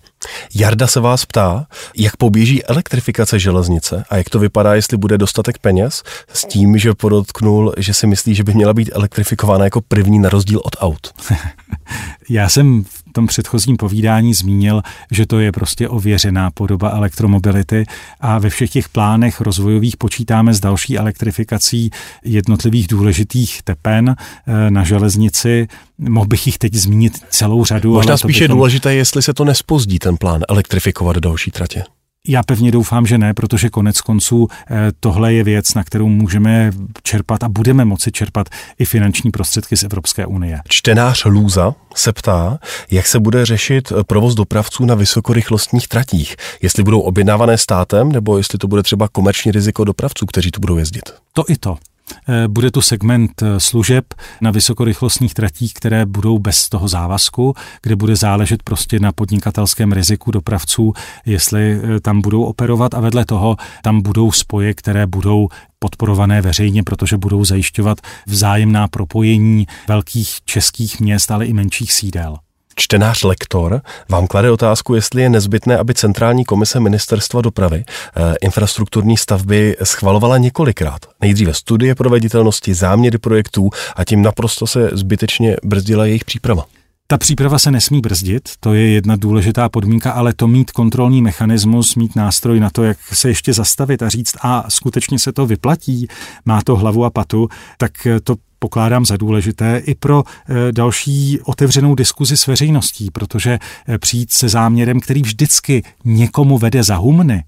Jarda se vás ptá, jak poběží elektrifikace železnice a jak to vypadá, jestli bude dostatek peněz, s tím, že podotknul, že si myslí, že by měla být elektrifikována jako první na rozdíl od aut. Já jsem v tom předchozím povídání zmínil, že to je prostě ověřená podoba elektromobility a ve všech těch plánech rozvojových počítáme s další elektrifikací jednotlivých důležitých tepen eh, na železnici. Mohl bych jich teď zmínit celou řadu. Možná spíše bychom... důležité, jestli se to nespozdí, ten plán elektrifikovat další tratě. Já pevně doufám, že ne, protože konec konců eh, tohle je věc, na kterou můžeme čerpat a budeme moci čerpat i finanční prostředky z Evropské unie. Čtenář Lůza se ptá, jak se bude řešit provoz dopravců na vysokorychlostních tratích. Jestli budou objednávané státem, nebo jestli to bude třeba komerční riziko dopravců, kteří tu budou jezdit. To i to. Eh, bude tu segment eh, služeb na vysokorychlostních tratích, které budou bez toho závazku, kde bude záležet prostě na podnikatelském riziku dopravců, jestli eh, tam budou operovat a vedle toho tam budou spoje, které budou podporované veřejně, protože budou zajišťovat vzájemná propojení velkých českých měst, ale i menších sídel. Čtenář lektor vám klade otázku, jestli je nezbytné, aby Centrální komise Ministerstva dopravy eh, infrastrukturní stavby schvalovala několikrát. Nejdříve studie proveditelnosti, záměry projektů a tím naprosto se zbytečně brzdila jejich příprava. Ta příprava se nesmí brzdit, to je jedna důležitá podmínka, ale to mít kontrolní mechanismus, mít nástroj na to, jak se ještě zastavit a říct, a skutečně se to vyplatí, má to hlavu a patu, tak to pokládám za důležité i pro eh, další otevřenou diskuzi s veřejností, protože eh, přijít se záměrem, který vždycky někomu vede za humny,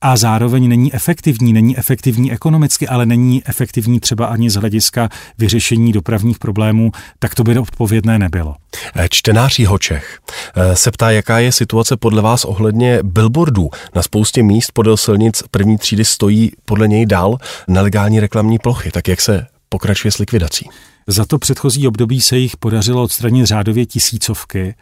a zároveň není efektivní, není efektivní ekonomicky, ale není efektivní třeba ani z hlediska vyřešení dopravních problémů, tak to by odpovědné nebylo. Eh, čtenář Čech se ptá, jaká je situace podle vás ohledně billboardů. Na spoustě míst podél silnic první třídy stojí podle něj dál nelegální reklamní plochy. Tak jak se pokračuje s likvidací. Za to předchozí období se jich podařilo odstranit řádově tisícovky.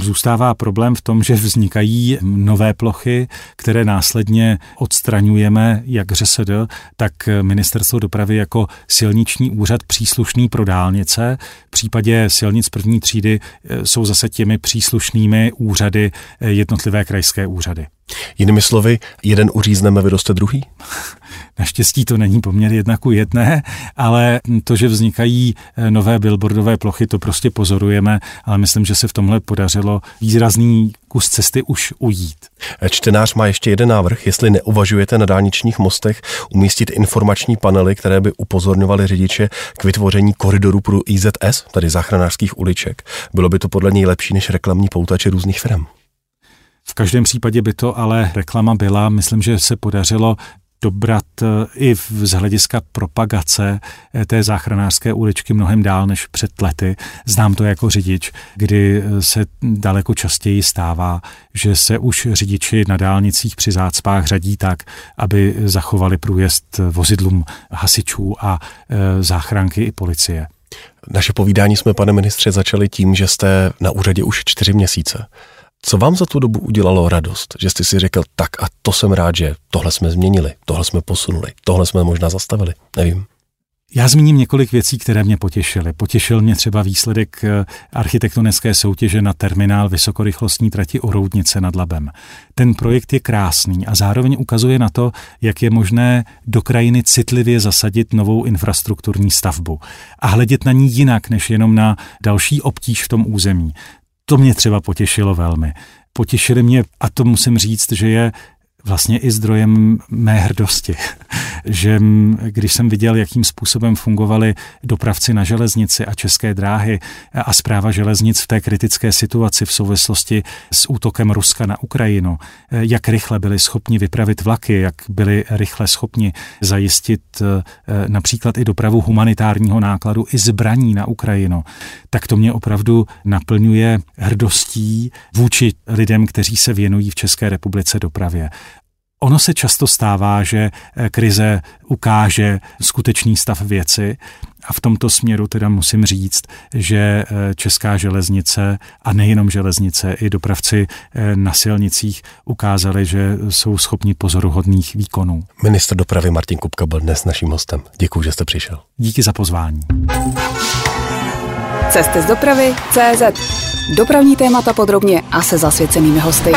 Zůstává problém v tom, že vznikají nové plochy, které následně odstraňujeme jak ŘSD, tak Ministerstvo dopravy jako silniční úřad příslušný pro dálnice. V případě silnic první třídy e, jsou zase těmi příslušnými úřady e, jednotlivé krajské úřady. Jinými slovy, jeden uřízneme, vyroste druhý? Naštěstí to není poměr jedna ku jedné, ale to, že vznikají eh, nové billboardové plochy, to prostě pozorujeme, ale myslím, že se v tomhle podařilo výrazný kus cesty už ujít. Čtenář má ještě jeden návrh, jestli neuvažujete na dálničních mostech umístit informační panely, které by upozorňovaly řidiče k vytvoření koridoru pro IZS, tedy záchranářských uliček. Bylo by to podle něj lepší než reklamní poutače různých firm. V každém případě by to ale reklama byla. Myslím, že se podařilo dobrat eh, i z hlediska propagace eh, té záchranářské uličky mnohem dál než před lety. Znám to jako řidič, kdy eh, se daleko častěji stává, že se už řidiči na dálnicích při zácpách řadí tak, aby zachovali průjezd vozidlům hasičů a záchranky i policie. Naše povídání jsme, pane ministře, začali tím, že jste na úřadě už čtyři měsíce. Co vám za tu dobu udělalo radost, že jste si řekl, tak a to jsem rád, že tohle jsme změnili, tohle jsme posunuli, tohle jsme možná zastavili, nevím. Já zmíním několik věcí, které mě potěšily. Potěšil mě třeba výsledek eh, architektonické soutěže na terminál vysokorychlostní trati Roudnice nad Labem. Ten projekt je krásný a zároveň ukazuje na to, jak je možné do krajiny citlivě zasadit novou infrastrukturní stavbu a hledět na ní jinak, než jenom na další obtíž v tom území. To mě třeba potěšilo velmi. Potěšili mě, a to musím říct, že je vlastně i zdrojem mé hrdosti. že když jsem viděl, jakým způsobem fungovali dopravci na železnici a české dráhy a zpráva železnic v té kritické situaci v souvislosti s útokem Ruska na Ukrajinu, jak rychle byli schopni vypravit vlaky, jak byli rychle schopni zajistit eh, například i dopravu humanitárního nákladu i zbraní na Ukrajinu, tak to mě opravdu naplňuje hrdostí vůči lidem, kteří se věnují v České republice dopravě. Ono se často stává, že eh, krize ukáže skutečný stav věci a v tomto směru teda musím říct, že eh, česká železnice a nejenom železnice, i dopravci eh, na silnicích ukázali, že jsou schopni pozoruhodných výkonů. Ministr dopravy Martin Kupka byl dnes naším hostem. Děkuji, že jste přišel. Díky za pozvání. Cesty z dopravy CZ. Dopravní témata podrobně a se zasvěcenými hosty.